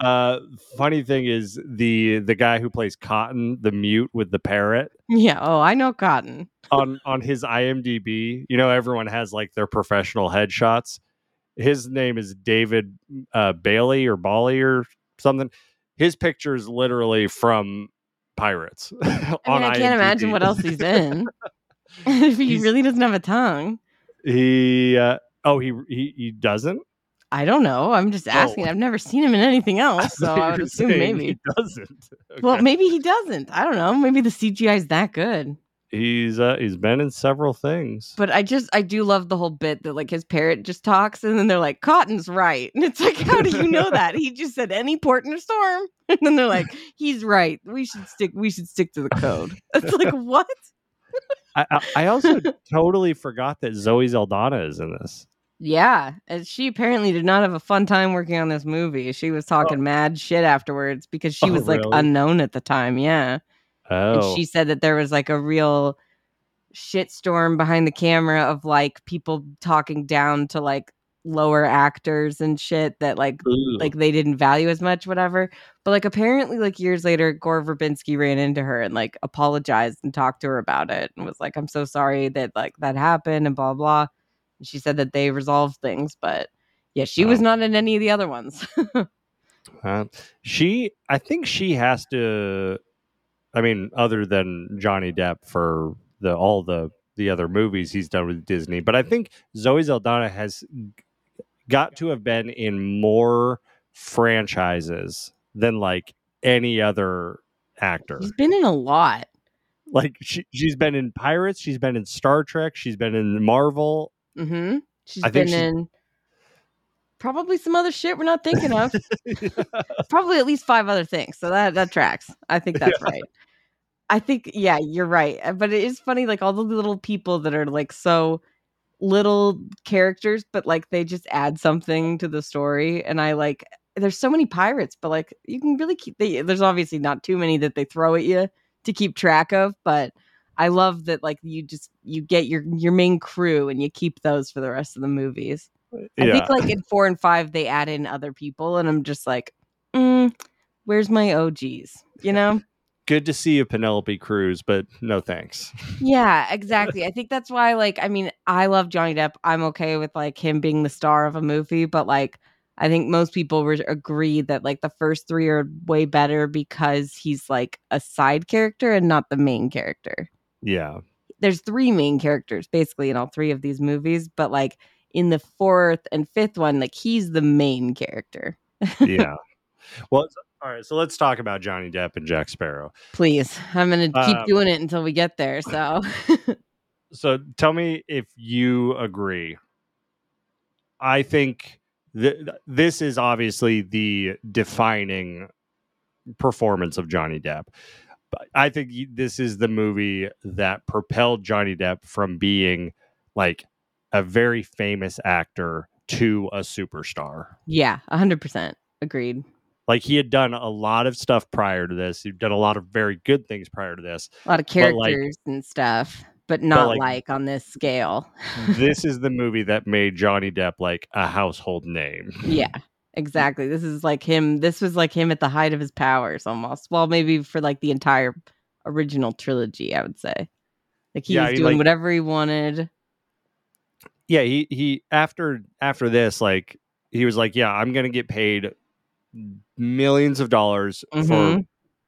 uh, funny thing is the the guy who plays Cotton, the mute with the parrot, yeah oh i know cotton on on his IMDb. You know, everyone has like their professional headshots. His name is David uh, Bailey or Bali or something. his picture is literally from Pirates. [laughs] I mean, on I can't imagine what else he's in. [laughs] if he He's- really doesn't have a tongue. He uh, oh he he he doesn't. I don't know. I'm just asking. Oh. I've never seen him in anything [laughs] else, so I would assume maybe. he doesn't. [laughs] Well, maybe he doesn't. I don't know. Maybe the CGI is that good. he's uh, he's been in several things. But I just I do love the whole bit that like his parrot just talks and then they're like, Cotton's right. And it's like, how do you know that? He just said any port in a storm. [laughs] And then they're like, he's right. We should stick we should stick to the code. It's like what? I, I, I also totally forgot that Zoe Saldana is in this. Yeah. And she apparently did not have a fun time working on this movie. She was oh. talking mad shit afterwards because she Oh, was like really? unknown at the time. Yeah. Oh, And she said that there was like a real shitstorm behind the camera of like people talking down to like lower actors and shit that like Ooh. like they didn't value as much, whatever. But like apparently, like years later, Gore Verbinski ran into her and like apologized and talked to her about it and was like, "I'm so sorry that like that happened," and blah blah. She said that they resolved things, but yeah, she was Oh. not in any of the other ones. [laughs] Uh, she, I think she has to. I mean, other than Johnny Depp for the all the the other movies he's done with Disney, but I think Zoe Saldana has got to have been in more franchises than like any other actor. She's been in a lot. Like she, she's been in Pirates, she's been in Star Trek, she's been in Marvel. Mm-hmm. She's I been she's- in probably some other shit we're not thinking of. [laughs] probably at least five other things. So that that tracks. I think that's right. I think yeah, you're right. Uh, But it is funny, like all the little people that are like so little characters, but like they just add something to the story. And I like there's so many pirates, but like you can really keep they, there's obviously not too many that they throw at you to keep track of, but I love that like you just you get your your main crew and you keep those for the rest of the movies. I yeah. think like in four and five they add in other people, and I'm just like, mm, where's my OGs? You know? Good to see you, Penelope Cruz, but no thanks. [laughs] yeah, exactly. I think that's why, like, I mean, I love Johnny Depp. I'm okay with like him being the star of a movie, but like, I think most people would agree that like the first three are way better because he's like a side character and not the main character. Yeah. There's three main characters basically in all three of these movies, but like in the fourth and fifth one, like he's the main character. Yeah. [laughs] well, all right. So let's talk about Johnny Depp and Jack Sparrow. Please, I'm gonna keep Um, doing it until we get there. So, [laughs] So tell me if you agree. I think th- this is obviously the defining performance of Johnny Depp. But I think this is the movie that propelled Johnny Depp from being like a very famous actor to a superstar. yeah, hundred percent agreed. Like he had done a lot of stuff prior to this. He'd done a lot of very good things prior to this. A lot of But, like- characters and stuff, but not like- like, on this scale. this [laughs] is the movie that made Johnny Depp like a household name. yeah, exactly. This is like him. This was like him at the height of his powers, almost. Well, maybe for like the entire original trilogy, I would say. Like he Yeah, was he, doing like- whatever he wanted. yeah he he after after this like he was like yeah i'm gonna get paid millions of dollars for Mhm.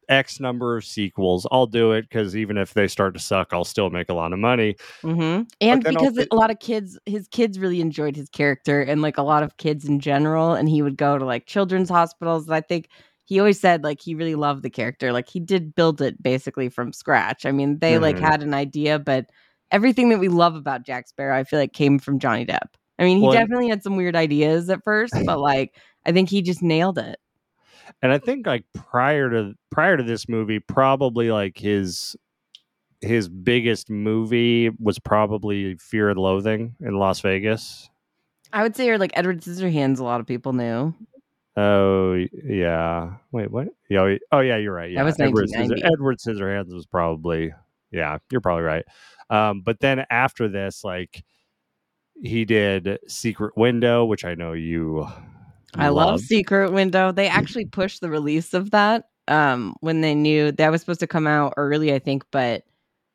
X number of sequels i'll do it because even if they start to suck i'll still make a lot of money hmm And because a lot of kids, his kids really enjoyed his character, and like a lot of kids in general. And he would go to like children's hospitals. And I think he always said like he really loved the character. Like he did build it basically from scratch. I mean, they like Mhm. had an idea, but everything that we love about Jack Sparrow, I feel like came from Johnny Depp. I mean, he Well, definitely had some weird ideas at first, but like I think he just nailed it. And i think like prior to prior to this movie probably like his his biggest movie was probably fear and loathing in las vegas I would say, or like Edward Scissorhands, a lot of people knew. Oh yeah. Wait, what? Yeah, oh, yeah, you're right. Yeah, That was Edward, Scissor, Edward Scissorhands was probably. Yeah, you're probably right. Um, but then after this, like he did Secret Window, which I know you. I love love. Secret Window. They actually pushed the release of that um when they knew that was supposed to come out early, I think, but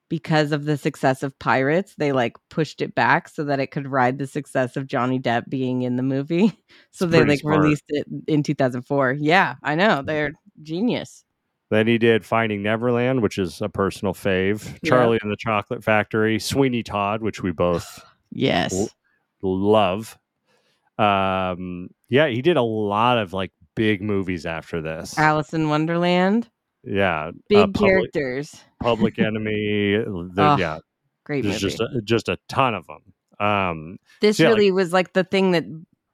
because of the success of Pirates, they like pushed it back so that it could ride the success of Johnny Depp being in the movie. [laughs] So It's they like smart. released it in 2004. Yeah, I know. They're genius. Then he did Finding Neverland, which is a personal fave. Yeah. Charlie and the Chocolate Factory, Sweeney Todd, which we both [sighs] Yes. L- love. Um, yeah, he did a lot of like big movies after this. Alice in Wonderland. Yeah, uh, Big Public, characters. Public [laughs] Enemy. the- Oh, yeah, Great there's movie. just a, just a ton of them. Um, this yeah, like- really was like the thing that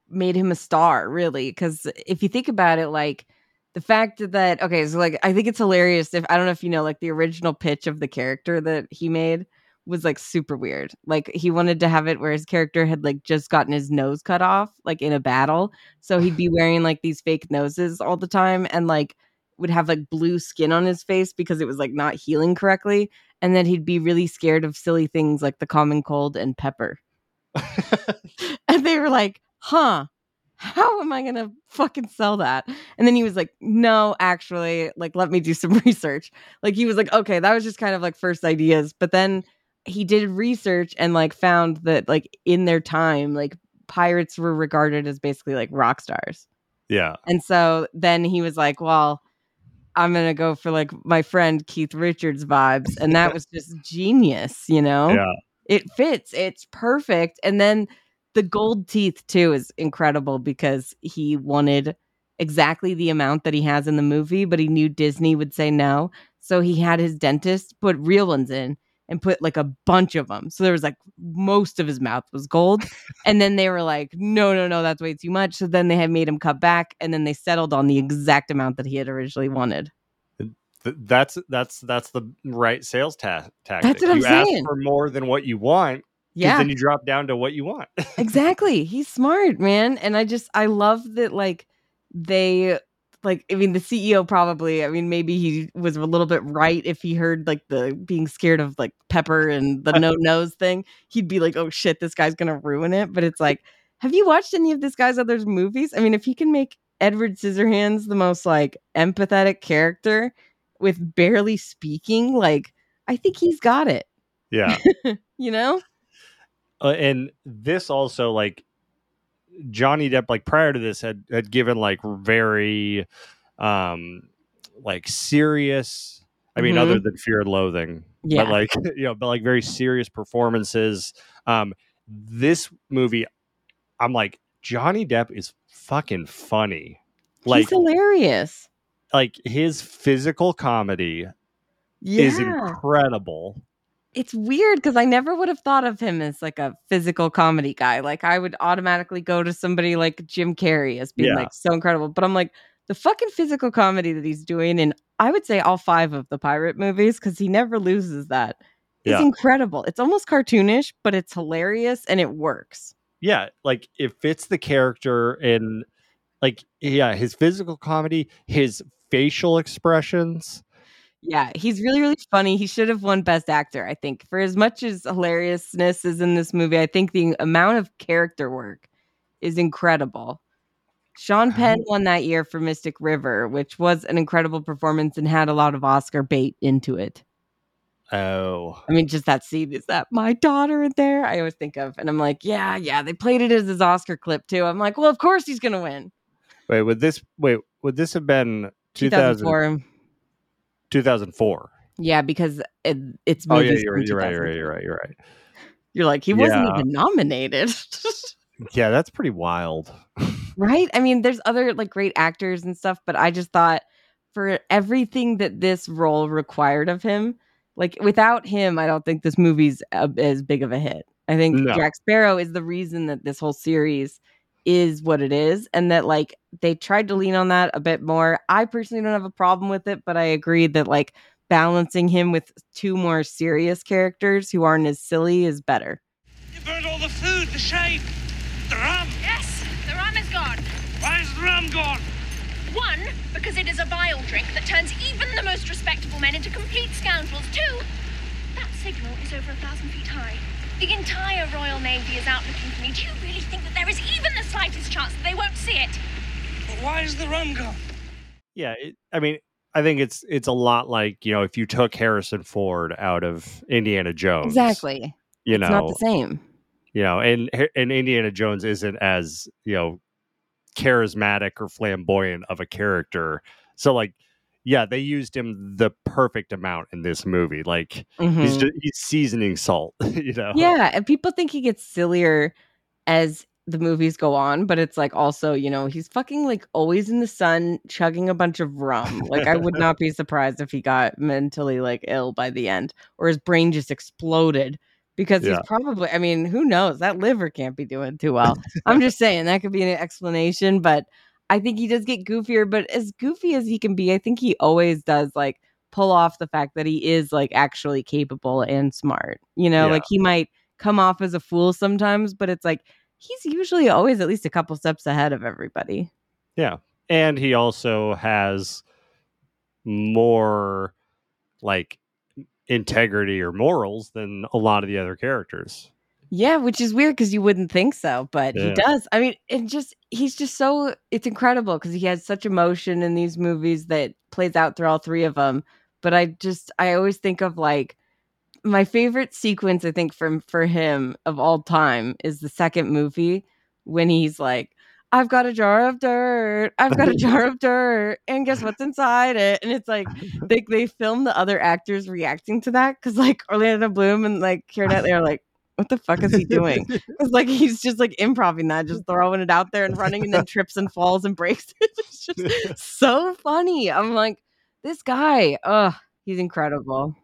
made him a star, really. Because if you think about it, like the fact that okay, so like I think it's hilarious. If I don't know if you know, like the original pitch of the character that he made was like super weird. Like he wanted to have it where his character had like just gotten his nose cut off, like in a battle. So he'd be [sighs] wearing like these fake noses all the time, and like would have like blue skin on his face because it was like not healing correctly. And then he'd be really scared of silly things like the common cold and pepper. [laughs] [laughs] And they were like, huh, how am I to fucking sell that? And then he was like, no, actually, like, let me do some [laughs] research. Like, he was like, okay, that was just kind of like first ideas. But then he did research and like found that, like, in their time, like, pirates were regarded as basically like rock stars. yeah, And so then he was like, well, I'm to go for like my friend Keith Richards vibes. And that was just [laughs] genius, you know? yeah, it fits it's perfect and then the gold teeth too is incredible because he wanted exactly the amount that he has in the movie but he knew disney would say no so he had his dentist put real ones in and put like a bunch of them so there was like most of his mouth was gold [laughs] and then they were like no no no that's way too much so then they had made him cut back and then they settled on the exact amount that he had originally wanted that's that's that's the right sales ta- tactic. what I'm you ask saying. for more than what you want. yeah then you drop down to what you want. [laughs] exactly he's smart man and i just i love that like they like i mean the ceo probably i mean maybe he was a little bit right if he heard like the being scared of like pepper and the no nose thing. He'd be like oh shit this guy's gonna ruin it. But it's like have you watched any of this guy's other movies? I mean if he can make edward scissorhands the most like empathetic character with barely speaking like i think he's got it. Yeah, [laughs] you know? Uh, and this also like Johnny Depp, like prior to this, had had given like very, um, like serious. I mean, Mhm. other than Fear and Loathing, Yeah. but like [laughs] you know, but like very serious performances. Um, this movie, I'm like Johnny Depp is fucking funny. Like he's hilarious like his physical comedy yeah is incredible. It's weird because I never would have thought of him as like a physical comedy guy. Like I would automatically go to somebody like Jim Carrey as being Yeah. like so incredible. But I'm like the fucking physical comedy that he's doing in I would say all five of the pirate movies because he never loses that. It's Yeah. incredible. It's almost cartoonish, but it's hilarious and it works. yeah like it fits the character and like yeah his physical comedy his facial expressions Yeah, he's really, really funny. He should have won Best Actor, I think. For as much as hilariousness is in this movie, I think the amount of character work is incredible. Sean Penn uh-huh. won that year for Mystic River, which was an incredible performance and had a lot of Oscar bait into it. oh I mean, just that scene is that my daughter in there? I always think of, and I'm like, yeah, yeah, they played it as his Oscar clip too. I'm like, well, of course he's gonna win. wait would this wait would this have been 2000, 2004. 2004 Yeah, because it, it's oh yeah you're, you're right you're right you're right you're right You're like, he wasn't Yeah. even nominated. yeah that's pretty wild right? I mean, there's other like great actors and stuff, but I just thought for everything that this role required of him, like without him, I don't think this movie's a, as big of a hit. I think No. Jack Sparrow is the reason that this whole series is what it is, and that like they tried to lean on that a bit more. I personally don't have a problem with it, but I agree that like balancing him with two more serious characters who aren't as silly is better. You burned all the food, the shade, the rum. Yes, the rum is gone. Why is the rum gone? One, because it is a vile drink that turns even the most respectable men into complete scoundrels. Two, that signal is over a thousand feet high. The entire Royal Navy is out looking for me. Do you really think that there is even the slightest chance that they won't see it? But why is the rum gone? yeah it, i mean i think it's it's a lot like you know if you took harrison ford out of indiana jones Exactly. you it's know not the same. you know and and indiana jones isn't as you know charismatic or flamboyant of a character so like yeah, they used him the perfect amount in this movie. Like he's Mhm. just he's seasoning salt, [laughs] you know. Yeah, and people think he gets sillier as the movies go on, but it's like also, you know, he's fucking like always in the sun chugging a bunch of rum. Like I would not [laughs] be surprised if he got mentally like ill by the end or his brain just exploded because Yeah. he's probably I mean, who knows? That liver can't be doing too well. I'm just saying that could be an explanation, but I think he does get goofier, but as goofy as he can be, I think he always does like pull off the fact that he is like actually capable and smart. You know, Yeah. like he might come off as a fool sometimes, but it's like he's usually always at least a couple steps ahead of everybody. Yeah. And he also has more like integrity or morals than a lot of the other characters. Yeah, which is weird because you wouldn't think so, but he does. I mean, it just he's just so it's incredible because he has such emotion in these movies that plays out through all three of them. But I just I always think of like my favorite sequence I think from for him of all time is the second movie when he's like I've got a jar of dirt. I've got a [laughs] jar of dirt. And guess what's inside it? And it's like [laughs] they they film the other actors reacting to that because like Orlando Bloom and like Keira [laughs] Knightley are like, what the fuck is he doing? [laughs] It's like he's just like improving that, just throwing it out there and running, and then trips and falls and breaks. [laughs] it's just [laughs] so funny. I'm like, this guy, oh, he's incredible.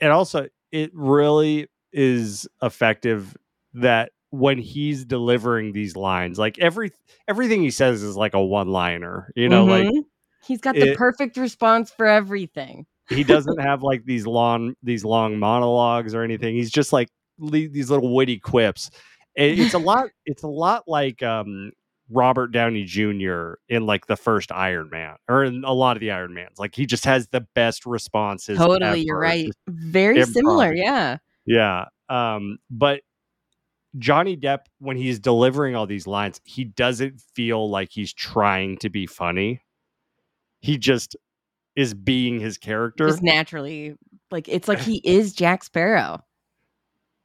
and also it really is effective that when he's delivering these lines like every everything he says is like a one liner you know like Mhm. he's got the it- perfect response for everything. he doesn't have like these long these long monologues or anything he's just like these little witty quips And it's a [laughs] lot it's a lot like um robert downey jr in like the first iron man or in a lot of the iron mans like he just has the best responses Totally, you're right. Just- Very similar, yeah. yeah um but johnny depp when he's delivering all these lines he doesn't feel like he's trying to be funny he just is being his character Just naturally, like it's like he is Jack Sparrow.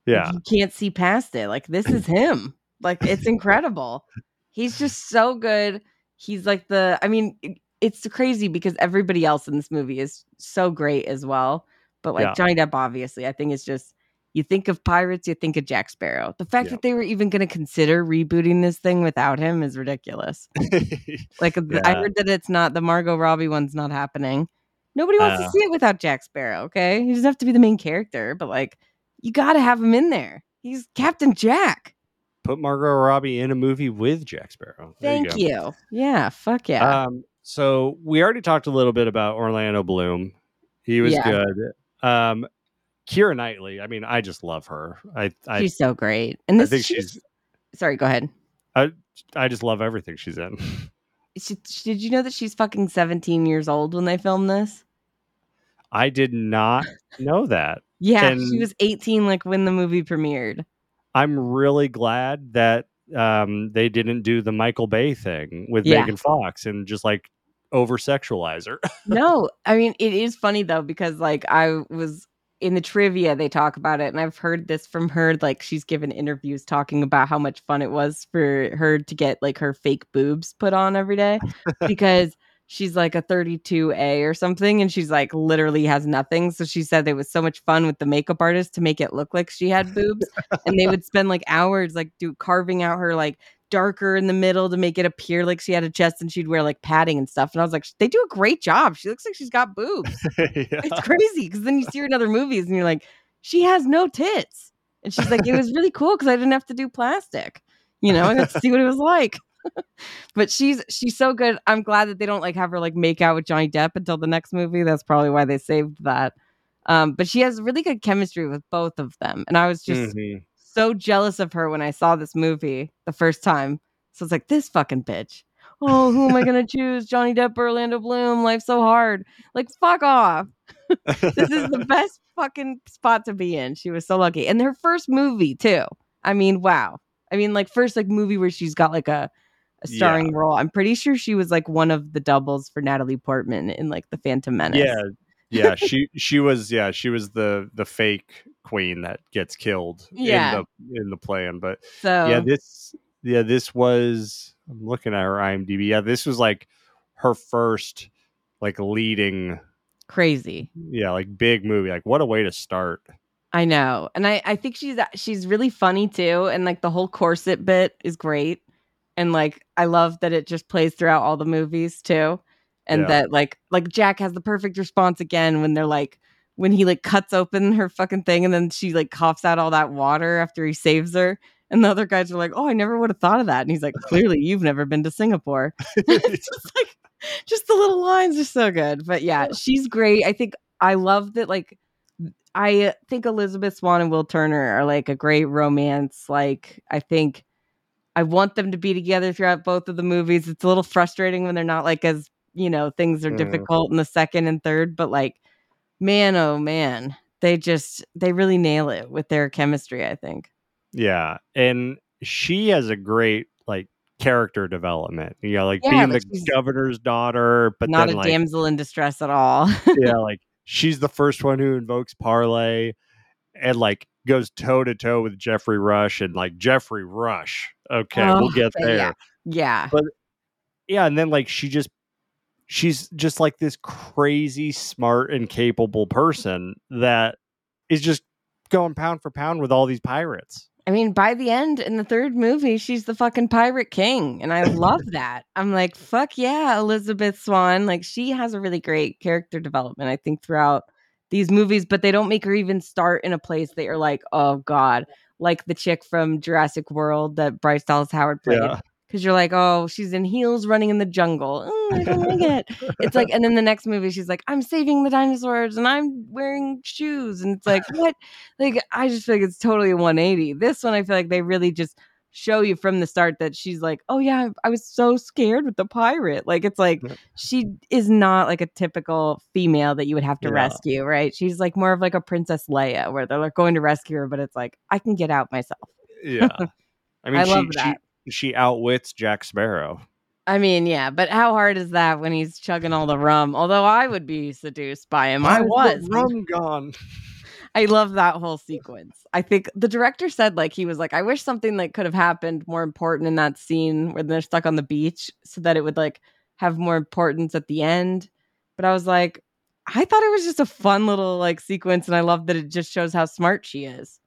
Like, yeah you can't see past it. Like this is him. Like it's incredible. He's just so good. He's like the. I mean, it's crazy because everybody else in this movie is so great as well. But like Yeah. Johnny Depp, obviously, I think it's just you think of pirates, you think of Jack Sparrow. The fact Yeah. that they were even going to consider rebooting this thing without him is ridiculous. [laughs] Like th- I heard that it's not the Margot Robbie one's not happening. Nobody wants Uh. to see it without Jack Sparrow. Okay, he doesn't have to be the main character, but like you got to have him in there. He's Captain Jack. put Margot Robbie in a movie with Jack Sparrow. There Thank go. you, Yeah, fuck yeah. Um, so we already talked a little bit about Orlando Bloom. He was Yeah. good. Um, Keira Knightley. I mean, I just love her. I I, she's so great. And I think she's, she's. sorry. Go ahead. I just love everything she's in. [laughs] She, did you know that she's fucking 17 years old when they filmed this? I did not know that. Yeah, she was 18 like when the movie premiered. I'm really glad that um, they didn't do the Michael Bay thing with Yeah. Megan Fox and just like over sexualize her. [laughs] no, I mean it is funny though because like I was in the trivia they talk about it and I've heard this from her like she's given interviews talking about how much fun it was for her to get like her fake boobs put on every day [laughs] because she's like a 32A or something and she's like literally has nothing so she said it was so much fun with the makeup artist to make it look like she had boobs and they would [laughs] spend like hours like do carving out her like darker in the middle to make it appear like she had a chest and she'd wear like padding and stuff. And I was like, they do a great job. She looks like she's got boobs. [laughs] yeah. It's crazy because then you see her in other movies and you're like, she has no tits. And she's like, it was really cool because I didn't have to do plastic. You know, I got to see what it was like. But she's she's so good. I'm glad that they don't like have her like make out with Johnny Depp until the next movie. That's probably why they saved that. Um, but she has really good chemistry with both of them. And I was just Mhm. so jealous of her when I saw this movie the first time. So it's like this fucking bitch. Oh, who am I gonna [laughs] choose? Johnny Depp or Orlando Bloom? Life's so hard. Like, fuck off. [laughs] This is the [laughs] best fucking spot to be in. She was so lucky. And her first movie, too. I mean, wow. I mean, like first like movie where she's got like a, a starring role. I'm pretty sure she was like one of the doubles for Natalie Portman in like the Phantom Menace. Yeah, yeah. She she was yeah she was the the fake queen that gets killed Yeah. in the in the plan. But So yeah, this yeah this was I'm looking at her IMDb. Yeah, this was like her first like leading Crazy. yeah, like big movie. Like what a way to start. I know. And I, I think she's she's really funny too. And like the whole corset bit is great. And like I love that it just plays throughout all the movies too. And Yeah. that like like Jack has the perfect response again when they're like when he like cuts open her fucking thing and then she like coughs out all that water after he saves her. And the other guys are like, Oh, I never would have thought of that. And he's like, [laughs] Clearly you've never been to Singapore. it's [laughs] [laughs] just like just the little lines are so good. But yeah, she's great. I think I love that like I think Elizabeth Swann and Will Turner are like a great romance. Like I think I want them to be together throughout both of the movies. It's a little frustrating when they're not like as, you know, things are Mm. difficult in the second and third, but like man oh man, they just they really nail it with their chemistry, I think. Yeah. And she has a great like character development. You know, like Yeah, being like the governor's daughter, but not then a like damsel in distress at all. yeah, like she's the first one who invokes parlay and like goes toe to toe with Geoffrey Rush and like Geoffrey Rush. Okay, oh, we'll Oh, get [laughs] there. yeah. yeah. yeah and then like she just she's just like this crazy smart and capable person that is just going pound for pound with all these pirates I mean, by the end in the third movie, she's the fucking pirate king. And I love [laughs] that. I'm like, fuck yeah, Elizabeth Swann. Like, she has a really great character development, I think, throughout these movies, but they don't make her even start in a place that you're like, oh God, like the chick from Jurassic World that Bryce Dallas Howard played. Yeah. Because you're like, oh, she's in heels running in the jungle. Oh, I don't like it. It's like, and then the next movie, she's like, I'm saving the dinosaurs and I'm wearing shoes. And it's like, what? Like, I just feel like it's totally 180. This one, I feel like they really just show you from the start that she's like, oh, yeah, I was so scared with the pirate. Like, it's like, she is not like a typical female that you would have to Yeah. rescue, right? She's like more of like a Princess Leia where they're like going to rescue her, but it's like, I can get out myself. yeah [laughs] i mean I she, love that. she outwits jack sparrow I mean, yeah, but how hard is that when he's chugging all the rum? Although I would be seduced by him. I Where's was. rum gone I love that whole sequence. I think the director said like he was like, I wish something like could have happened more important in that scene where they're stuck on the beach so that it would like have more importance at the end. But I was like, I thought it was just a fun little like sequence, and I love that it just shows how smart she is.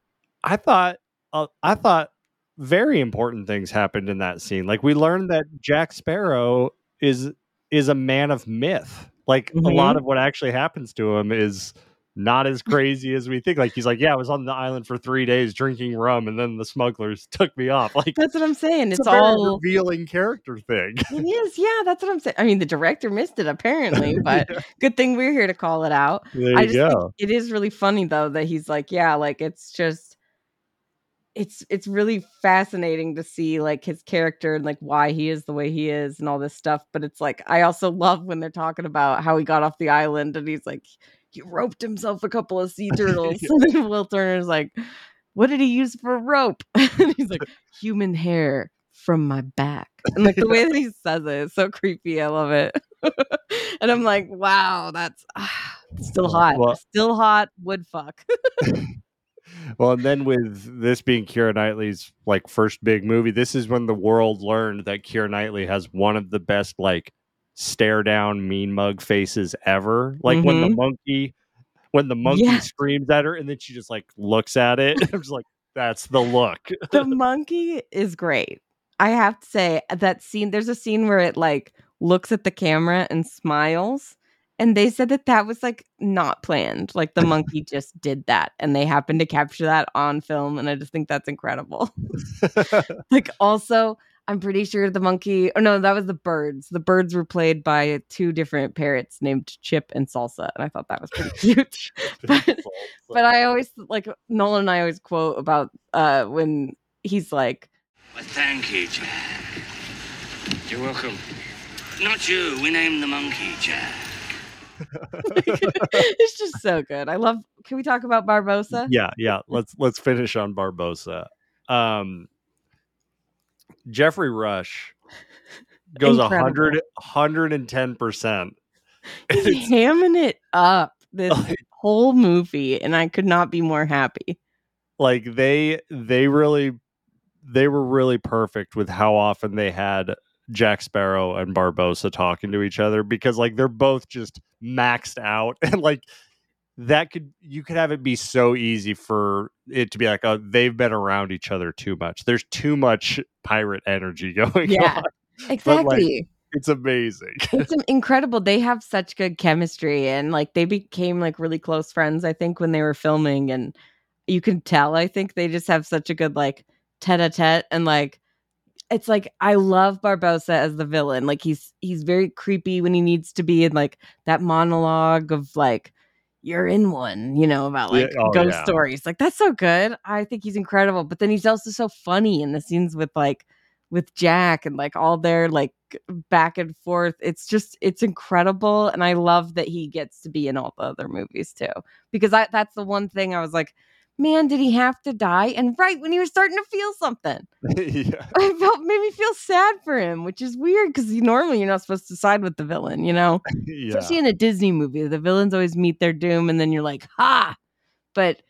i thought uh, i thought very important things happened in that scene like we learned that jack sparrow is is a man of myth like a lot of what actually happens to him is not as crazy as we think like he's like yeah i was on the island for three days drinking rum and then the smugglers took me off [laughs] like That's what I'm saying. it's, It's, all revealing character thing [laughs] It is, yeah. That's what I'm saying. I mean, the director missed it apparently, [laughs] but good thing we're here to call it out. there I just go think it is really funny though that he's like, yeah, like it's just it's it's really fascinating to see like his character and like why he is the way he is and all this stuff. But it's like I also love when they're talking about how he got off the island and he's like, he roped himself a couple of sea [laughs] turtles. [laughs] [laughs] and then Will Turner's like, what did he use for rope? and he's like, human hair from my back. And like the way that he says it is so creepy. I love it. and I'm like, wow, that's ah, still hot. Well- still hot. Would fuck. well and then with this being Keira Knightley's like first big movie this is when the world learned that Keira Knightley has one of the best like stare down mean mug faces ever like when the Mhm. monkey when the monkey Yes. screams at her and then she just like looks at it [laughs] i'm just like that's the look the [laughs] monkey is great. I have to say that scene. There's a scene where it like looks at the camera and smiles, and they said that that was like not planned. Like the monkey [laughs] just did that, and they happened to capture that on film. And I just think that's incredible. like also, I'm pretty sure the monkey. Oh no, that was the birds. The birds were played by two different parrots named Chip and Salsa, and I thought that was pretty [laughs] cute. [laughs] but but I always like Nolan and I always quote about uh when he's like, Well, thank you, Jack. You're welcome. Not you. We named the monkey Jack. [laughs] it's just so good. I love. Can we talk about Barbossa? yeah yeah let's let's finish on barbossa um geoffrey rush goes a Incredible. hundred hundred and ten percent [laughs] He's hamming it up this Like- [laughs] whole movie, and I could not be more happy. like they they really they were really perfect with how often they had Jack Sparrow and Barbossa talking to each other because like they're both just maxed out [laughs] and like that could you could have it be so easy for it to be like oh they've been around each other too much. There's too much pirate energy [laughs] going Yeah. on. Exactly. It's amazing. it's incredible. They have such good chemistry and like they became like really close friends, I think, when they were filming. And you can tell, I think they just have such a good like tete a tete. And like, it's like, I love Barbossa as the villain. Like, he's, he's very creepy when he needs to be in like that monologue of like, you're in one, you know, about Yeah, like oh, ghost yeah. stories. Like, that's so good. I think he's incredible. But then he's also so funny in the scenes with like, with Jack and like all their like back and forth. It's just it's incredible, and I love that he gets to be in all the other movies too. Because I that's the one thing I was like, man, did he have to die? And right when he was starting to feel something, [laughs] yeah. I felt made me feel sad for him, which is weird because normally you're not supposed to side with the villain, you know. [laughs] Yeah. Especially in a Disney movie, the villains always meet their doom, and then you're like, ha. But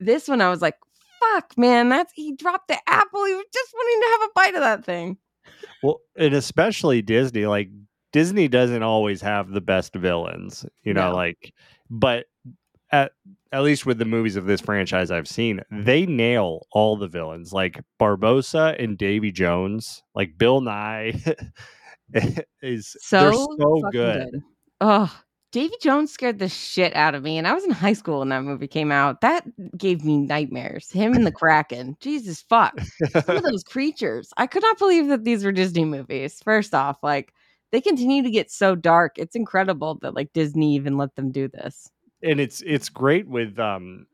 this one, I was like, fuck, man, that's he dropped the apple. He was just wanting to have a bite of that thing. Well, and especially Disney, like Disney doesn't always have the best villains, you know, No. like but at at least with the movies of this franchise I've seen, mm-hmm. they nail all the villains. Like Barbossa and Davy Jones, like Bill Nighy [laughs] is so they're so fucking good. Oh, Davy Jones scared the shit out of me, and I was in [laughs] high school when that movie came out. That gave me nightmares. Him and the Kraken. Jesus fuck. Some of [laughs] those creatures. I could not believe that these were Disney movies. First off, like they continue to get so dark. It's incredible that like Disney even let them do this. And it's it's great with um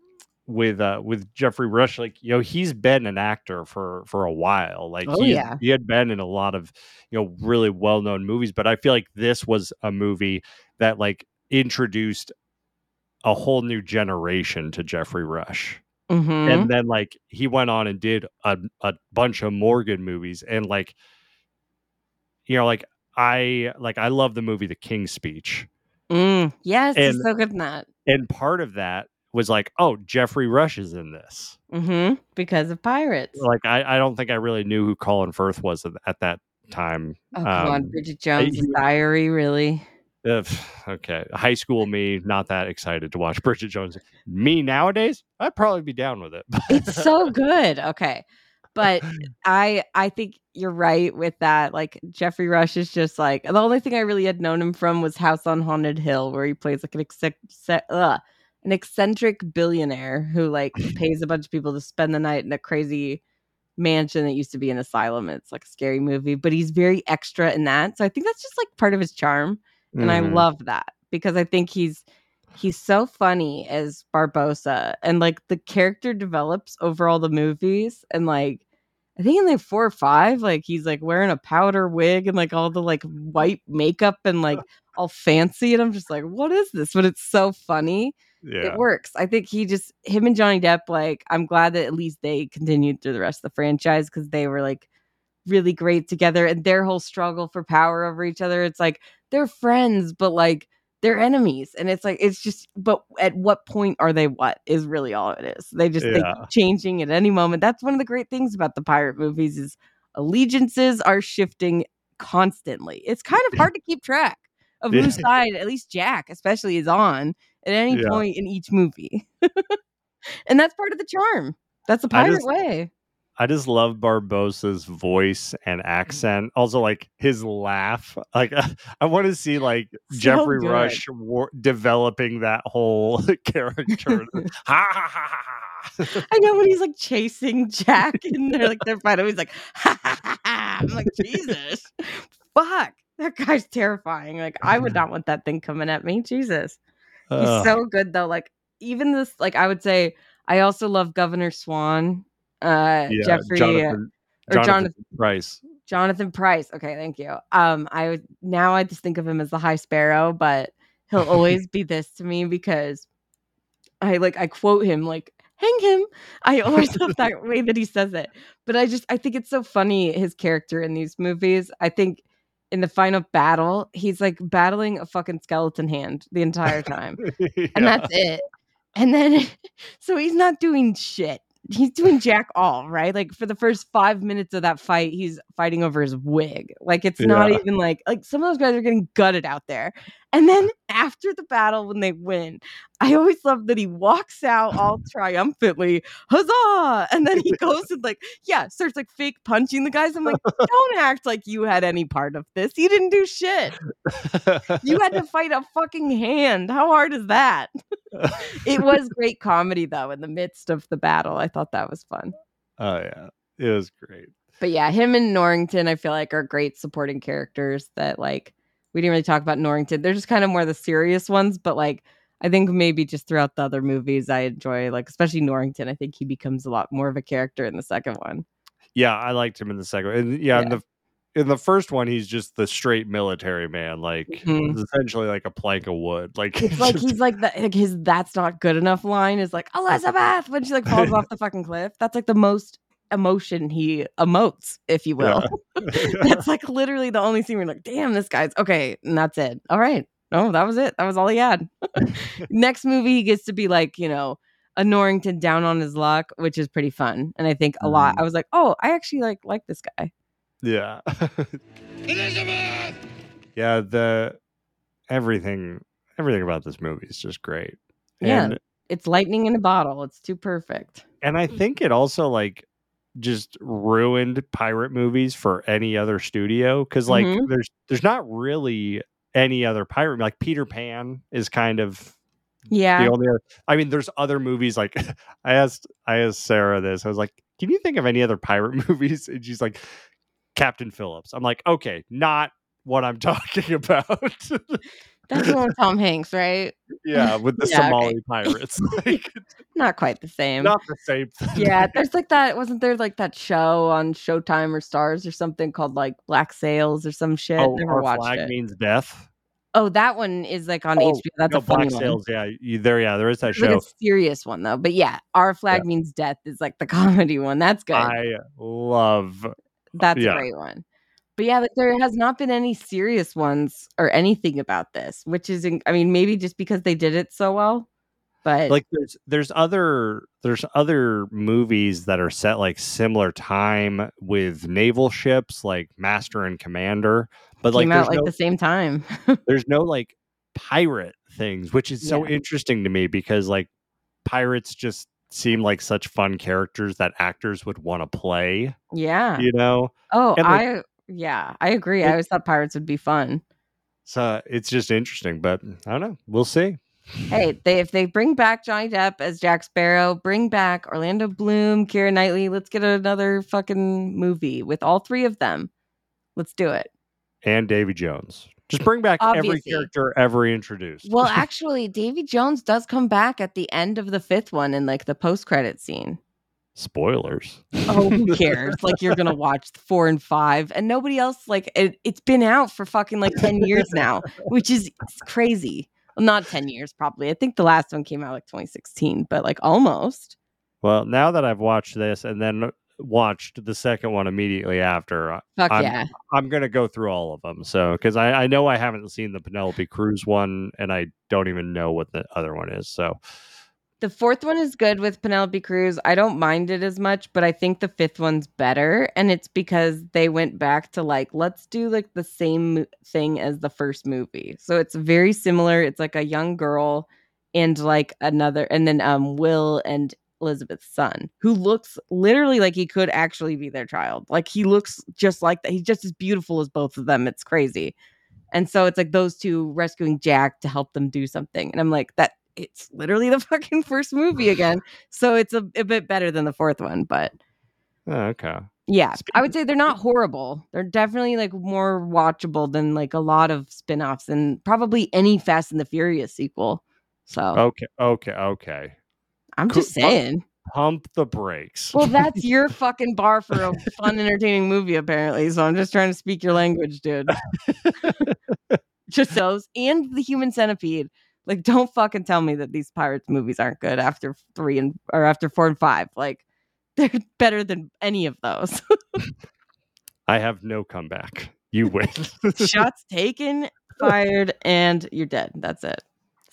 with uh with Geoffrey Rush like you know he's been an actor for for a while like Oh, he, yeah. he had been in a lot of you know really well-known movies but I feel like this was a movie that like introduced a whole new generation to Geoffrey Rush Mhm. and then like he went on and did a, a bunch of Morgan movies and like you know like I like I love the movie The King's Speech Mm, yes, he's so good in that. And part of that was like oh Geoffrey Rush is in this hmm Because of pirates. like I, I don't think I really knew who Colin Firth was at, at that time. Oh come on, um, Bridget Jones' he- Diary, really? Uh, okay, high school me not that excited to watch [laughs] Bridget Jones. Me nowadays, I'd probably be down with it. it's so good okay but i i think you're right with that like geoffrey rush is just like the only thing i really had known him from was house on haunted hill where he plays like an eccentric, ugh, an eccentric billionaire who like [laughs] pays a bunch of people to spend the night in a crazy mansion that used to be an asylum it's like a scary movie but he's very extra in that so i think that's just like part of his charm and I Mhm. love that because I think he's he's so funny as Barbossa and like the character develops over all the movies and like I think in like four or five like he's like wearing a powder wig and like all the like white makeup and [laughs] like all fancy and I'm just like what is this? But it's so funny. Yeah. it works. I think he just him and Johnny Depp like I'm glad that at least they continued through the rest of the franchise because they were like really great together and their whole struggle for power over each other it's like they're friends but like they're enemies and it's like it's just but at what point are they what is really all it is. They just they Yeah. keep changing at any moment. That's one of the great things about the pirate movies is allegiances are shifting constantly. It's kind of [laughs] hard to keep track of whose side at least jack especially is on at any Yeah. point in each movie. [laughs] And that's part of the charm. That's the pirate just- way I just love Barbossa's voice and mm-hmm. accent. Also, like his laugh. Like [laughs] I want to see like [laughs] So Geoffrey good. Rush war- developing that whole [laughs] character. ha ha ha ha. ha. I know when he's like chasing Jack and they're like they're fighting. He's like, ha ha ha ha. I'm like, Jesus, fuck, that guy's terrifying. Like, I would not want that thing coming at me. Jesus, he's Ugh. so good though. Like, even this, like, I would say, I also love Governor Swann, uh, Yeah, Geoffrey, Jonathan, or Jonathan Jonathan- Pryce. Jonathan Pryce. Okay, thank you. Um, I would now I just think of him as the High Sparrow, but he'll always be this to me because I like I quote him like hang him. I always [laughs] love that way that he says it. But I just I think it's so funny his character in these movies. I think in the final battle, he's like battling a fucking skeleton hand the entire time. [laughs] And that's it. And then [laughs] so he's not doing shit. He's doing jack all right? Like for the first five minutes of that fight he's fighting over his wig. Like it's not even like like some of those guys are getting gutted out there and then after the battle when they win i always love that he walks out all [laughs] triumphantly huzzah! And then he goes and like yeah starts like fake punching the guys. I'm like don't act like you had any part of this. You didn't do shit. You had to [laughs] fight a fucking hand. How hard is that? It was great comedy though in the midst of the battle. I thought that was fun. oh yeah, it was great. But yeah, him and Norrington, I feel like are great supporting characters that like we didn't really talk about Norrington. They're just kind of more the serious ones, but like I think maybe just throughout the other movies I enjoy like especially Norrington. I think he becomes a lot more of a character in the second one. Yeah, I liked him in the second. And yeah, in the in the first one, he's just the straight military man, like Mhm. essentially like a plank of wood. Like [laughs] It's like he's like the like his that's not good enough line is like Elizabeth when she like falls [laughs] off the fucking cliff. That's like the most emotion he emotes, if you will. [laughs] [laughs] that's like literally the only scene where you're like, damn, this guy's okay. And that's it. All right. Oh, that was it. That was all he had. [laughs] Next movie, he gets to be like, you know, a Norrington down on his luck, which is pretty fun. And I think a lot, mm-hmm. I was like, oh, I actually like like this guy. yeah. Elizabeth! yeah, the everything everything about this movie is just great. Yeah. And It's lightning in a bottle. It's too perfect. and I think it also like just ruined pirate movies for any other studio because like Mhm. there's there's not really any other pirate like Peter Pan is kind of Yeah. the only other, I mean there's other movies like [laughs] I asked I asked Sarah this I was like can you think of any other pirate [laughs] movies and she's like Captain Phillips I'm like okay not what I'm [laughs] talking about That's the one with Tom Hanks, right? Yeah with the Yeah, okay. Somali pirates [laughs] [laughs] like Not quite the same. not the same thing yeah, [laughs] there's like that. Wasn't there like that show on Showtime or Stars or something called like Black Sails or some shit? oh Never our watched flag it. means death Oh, that one is like on Oh, HBO. That's no, a funny Black one. Sails. Yeah, you, there. Yeah, there is that It's like a serious one though. But yeah, Our Flag Means Death is like the comedy one. That's good. I love. That's yeah. a great one. But yeah, like, there has not been any serious ones or anything about this, which is, I mean, maybe just because they did it so well. But Like there's there's other there's other movies that are set like similar time with naval ships like Master and Commander, but like out like no the same time. [laughs] there's no like pirate things, which is so Yeah. interesting to me because like pirates just seem like such fun characters that actors would want to play. yeah. You know, Oh, and, like- I yeah, I agree. It- I always thought pirates would be fun. so it's just interesting. But I don't know. We'll see. Hey, they if they bring back Johnny Depp as Jack Sparrow, bring back Orlando Bloom, Keira Knightley, let's get another fucking movie with all three of them. Let's do it. and Davy Jones. Just bring back every character ever introduced. Well, [laughs] actually, Davy Jones does come back at the end of the fifth one in like the post credit scene. Spoilers. Oh, who [laughs] cares? like you're gonna watch four and five, and nobody else. Like it, it's been out for fucking like ten years now, which is crazy. Well, not ten years, probably. I think the last one came out like 2016, but like almost. Well, now that I've watched this and then watched the second one immediately after, I- Fuck I'm- yeah. I'm gonna go through all of them. So, because I, I know I haven't seen the Penelope Cruz one, and I don't even know what the other one is. So, The fourth one is good with Penelope Cruz. I don't mind it as much, but I think the fifth one's better. And it's because they went back to like, let's do like the same thing as the first movie. So it's very similar. It's like a young girl and like another, and then um Will and Elizabeth's son, who looks literally like he could actually be their child. Like he looks just like that. He's just as beautiful as both of them. It's crazy. And so it's like those two rescuing Jack to help them do something. And I'm like, that it's literally the [laughs] fucking first movie again. [sighs] So it's a, a bit better than the fourth one. But oh, okay. yeah, I would say they're not horrible. They're definitely like more watchable than like a lot of spin offs and probably any Fast and the Furious sequel. So Okay. Okay. Okay. I'm cool. just saying. Pump the brakes. Well, that's your [laughs] fucking bar for a fun, entertaining movie, apparently. So I'm just trying to speak your [laughs] language, dude. just those and the human centipede. Like, don't fucking tell me that these pirates movies aren't good after three and or after four and five. Like, [laughs] they're better than any of those. [laughs] I have no comeback. You win. Shots taken, fired, and you're dead. That's it.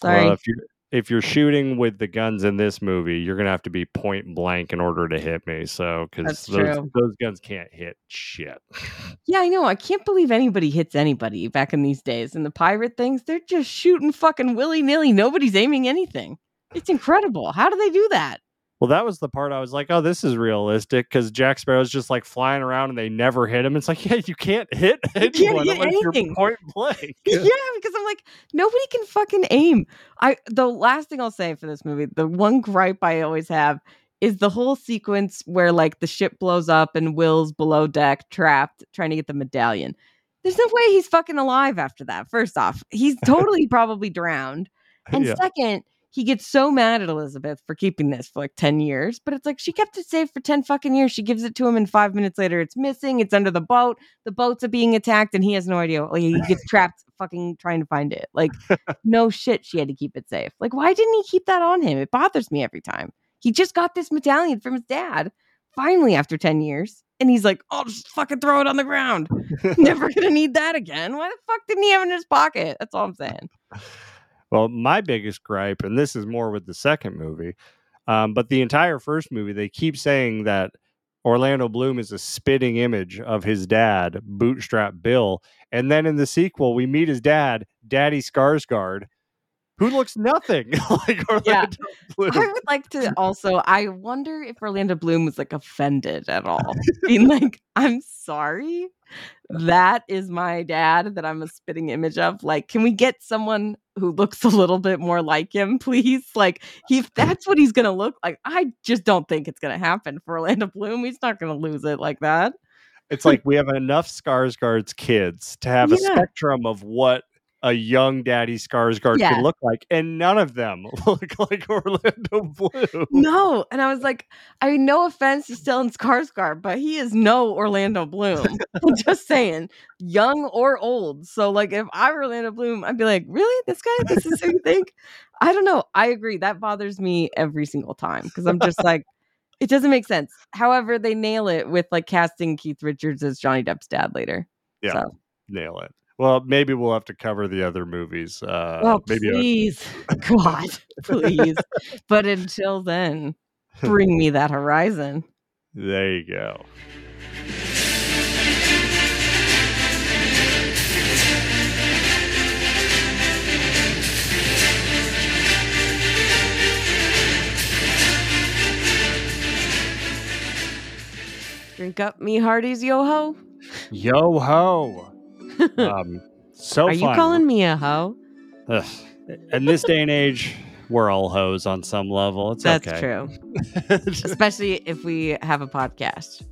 Sorry. Well, if you if you're shooting with the guns in this movie, you're gonna have to be point blank in order to hit me. So because those those guns can't hit shit. [laughs] Yeah, I know. I can't believe anybody hits anybody back in these days. And the pirate things, they're just shooting fucking willy nilly. Nobody's aiming anything. It's incredible. How do they do that? Well, that was the part I was like, oh, this is realistic because Jack Sparrow's just like flying around and they never hit him. It's like, yeah, you can't hit [laughs] can't anyone hit unless you're anything. point blank. [laughs] yeah, because I'm like, nobody can fucking aim. I the last thing I'll say for this movie, the one gripe I always have is the whole sequence where like the ship blows up and Will's below deck trapped trying to get the medallion. There's no way he's fucking alive after that. First off, he's [laughs] totally probably drowned. And Yeah. second, he gets so mad at Elizabeth for keeping this for like 10 years, but it's like she kept it safe for 10 fucking years. She gives it to him, and five minutes later, it's missing. It's under the boat. The boats are being attacked, and he has no idea. Like, he gets [laughs] trapped fucking trying to find it. Like, no shit, she had to keep it safe. Like, why didn't he keep that on him? It bothers me every time. He just got this medallion from his dad, finally, after 10 years. And he's like, I'll just fucking throw it on the ground. [laughs] Never gonna need that again. Why the fuck didn't he have it in his pocket? That's all I'm saying. Well, my biggest gripe, and this is more with the second movie, um, but the entire first movie, they keep saying that Orlando Bloom is a spitting image of his dad, Bootstrap Bill. And then in the sequel, we meet his dad, Daddy Skarsgård, who looks nothing [laughs] like Orlando Bloom. I would like to also, I wonder if Orlando Bloom was like offended at all. Being [laughs] like, I'm sorry. That is my dad that I'm a spitting image of. Like, can we get someone who looks a little bit more like him, please? Like, he, if that's what he's going to look like, I just don't think it's going to happen for Orlando Bloom. He's not going to lose it like that. It's like we have enough Skarsgård's kids to have a spectrum of what a young Daddy Skarsgård Yeah. could look like, and none of them [laughs] look like Orlando Bloom. No. And I was like, I mean, no offense to Stellan Skarsgård, but he is no Orlando Bloom. [laughs] I'm just saying, young or old. So, like, if I were Orlando Bloom, I'd be like, really? This guy? This is who you think? I don't know. I agree. That bothers me every single time because I'm just like, it doesn't make sense. However, they nail it with like casting Keith Richards as Johnny Depp's dad later. Yeah. So, Nail it. Well, maybe we'll have to cover the other movies. Uh, oh, maybe please. [laughs] [laughs] God, please. but until then, bring me that horizon. there you go. Drink up me hearties, yo ho. Yo ho. [laughs] Um, so Are you fun. calling me a hoe? Ugh. In this day and age, we're all hoes on some level. It's That's okay. true. Especially if we have a podcast.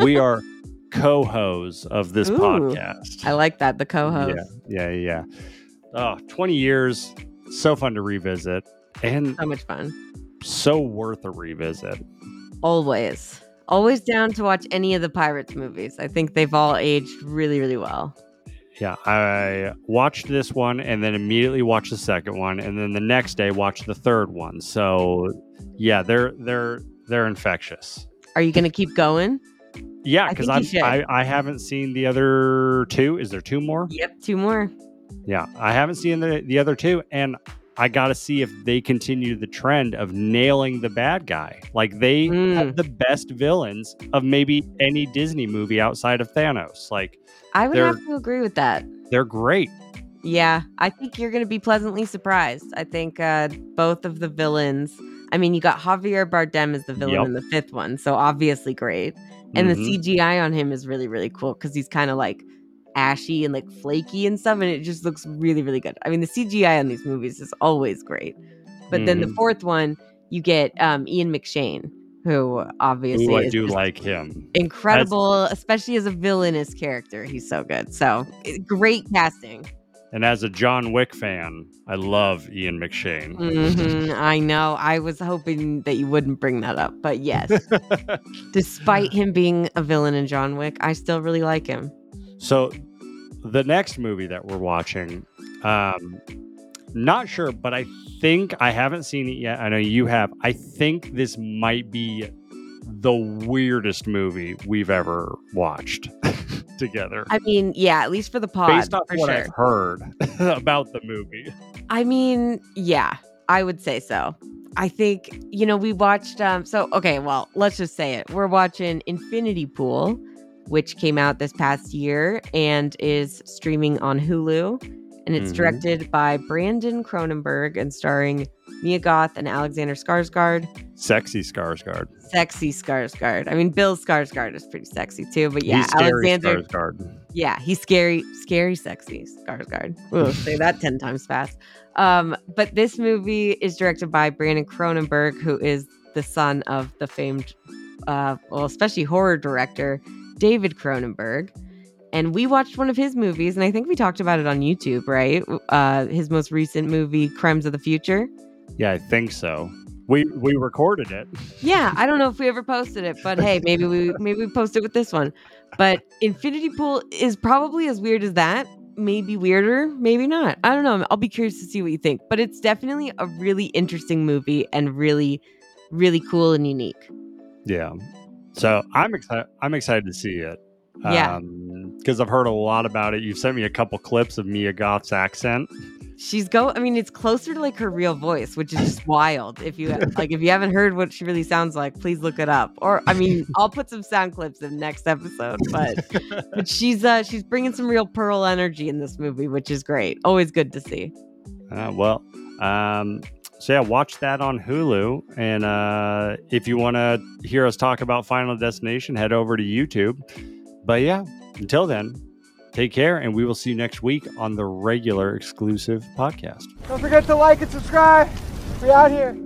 we are co-hoes of this Ooh. podcast. I like that. The co-host. Yeah, yeah, yeah. Oh, 20 years. So fun to revisit and So much fun. so worth a revisit. Always. Always down to watch any of the Pirates movies. I think they've all aged really, really well. Yeah, I watched this one and then immediately watched the second one and then the next day watched the third one. So, yeah, they're they're they're infectious. Are you going to keep going? Yeah, because. I I haven't seen the other two. Is there two more? Yep. Two more. Yeah, I haven't seen the the other two, and I got to see if they continue the trend of nailing the bad guy. Like they Mm. have the best villains of maybe any Disney movie outside of Thanos. Like I would have to agree with that. they're great. Yeah, I think you're going to be pleasantly surprised. I think uh, both of the villains. I mean, you got Javier Bardem as the villain Yep. in the fifth one, so obviously great. And Mhm. the CGI on him is really, really cool because he's kind of like ashy and like flaky and stuff, and it just looks really, really good. I mean, the CGI on these movies is always great. But then the Mhm. fourth one, you get um, Ian McShane, who obviously Ooh, I is do like him. incredible, especially as a villainous character. He's so good. So eh, great casting. And as a John Wick fan, I love Ian McShane. Mhm, I know. I was hoping that you wouldn't bring that up, but yes, [laughs] despite him being a villain in John Wick, I still really like him. So the next movie that we're watching, um, not sure, but I think I haven't seen it yet. I know you have. I think this might be the weirdest movie we've ever watched [laughs] together. I mean, yeah, at least for the pod, Based off what sure. I've heard [laughs] about the movie. I mean, yeah, I would say so. I think, you know, we watched um so okay, well, let's just say it. We're watching Infinity Pool, which came out this past year and is streaming on Hulu. And it's Mhm. directed by Brandon Cronenberg and starring Mia Goth and Alexander Skarsgård. Sexy Skarsgård. Sexy Skarsgård. I mean, Bill Skarsgård is pretty sexy too, but yeah, He's Alexander. Skarsgård. Yeah, he's scary, scary, sexy Skarsgård. Ooh, [laughs] say that ten times fast. Um, but this movie is directed by Brandon Cronenberg, who is the son of the famed, uh, well, especially horror director David Cronenberg. And we watched one of his movies, and I think we talked about it on YouTube, right? Uh, his most recent movie, Crimes of the Future. Yeah, I think so. We we recorded it. Yeah, I don't know if we ever posted it, but hey, maybe we [laughs] maybe we post it with this one. But Infinity Pool is probably as weird as that. Maybe weirder, maybe not. I don't know. I'll be curious to see what you think. But it's definitely a really interesting movie and really, really cool and unique. Yeah. So I'm excited. I'm excited to see it. Yeah. Because I've heard a lot about it. You've sent me a couple clips of Mia Goth's accent. She's go. I mean, it's closer to like her real voice, which is just wild. If you [laughs] like, if you haven't heard what she really sounds like, please look it up. Or, I mean, I'll put some sound clips in next episode. But, [laughs] but she's uh she's bringing some real Pearl energy in this movie, which is great. Always good to see. Uh, well, um, so yeah, watch that on Hulu. And uh, if you want to hear us talk about Final Destination, head over to YouTube. But yeah, until then, take care, and we will see you next week on the regular exclusive podcast. Don't forget to like and subscribe. We out here.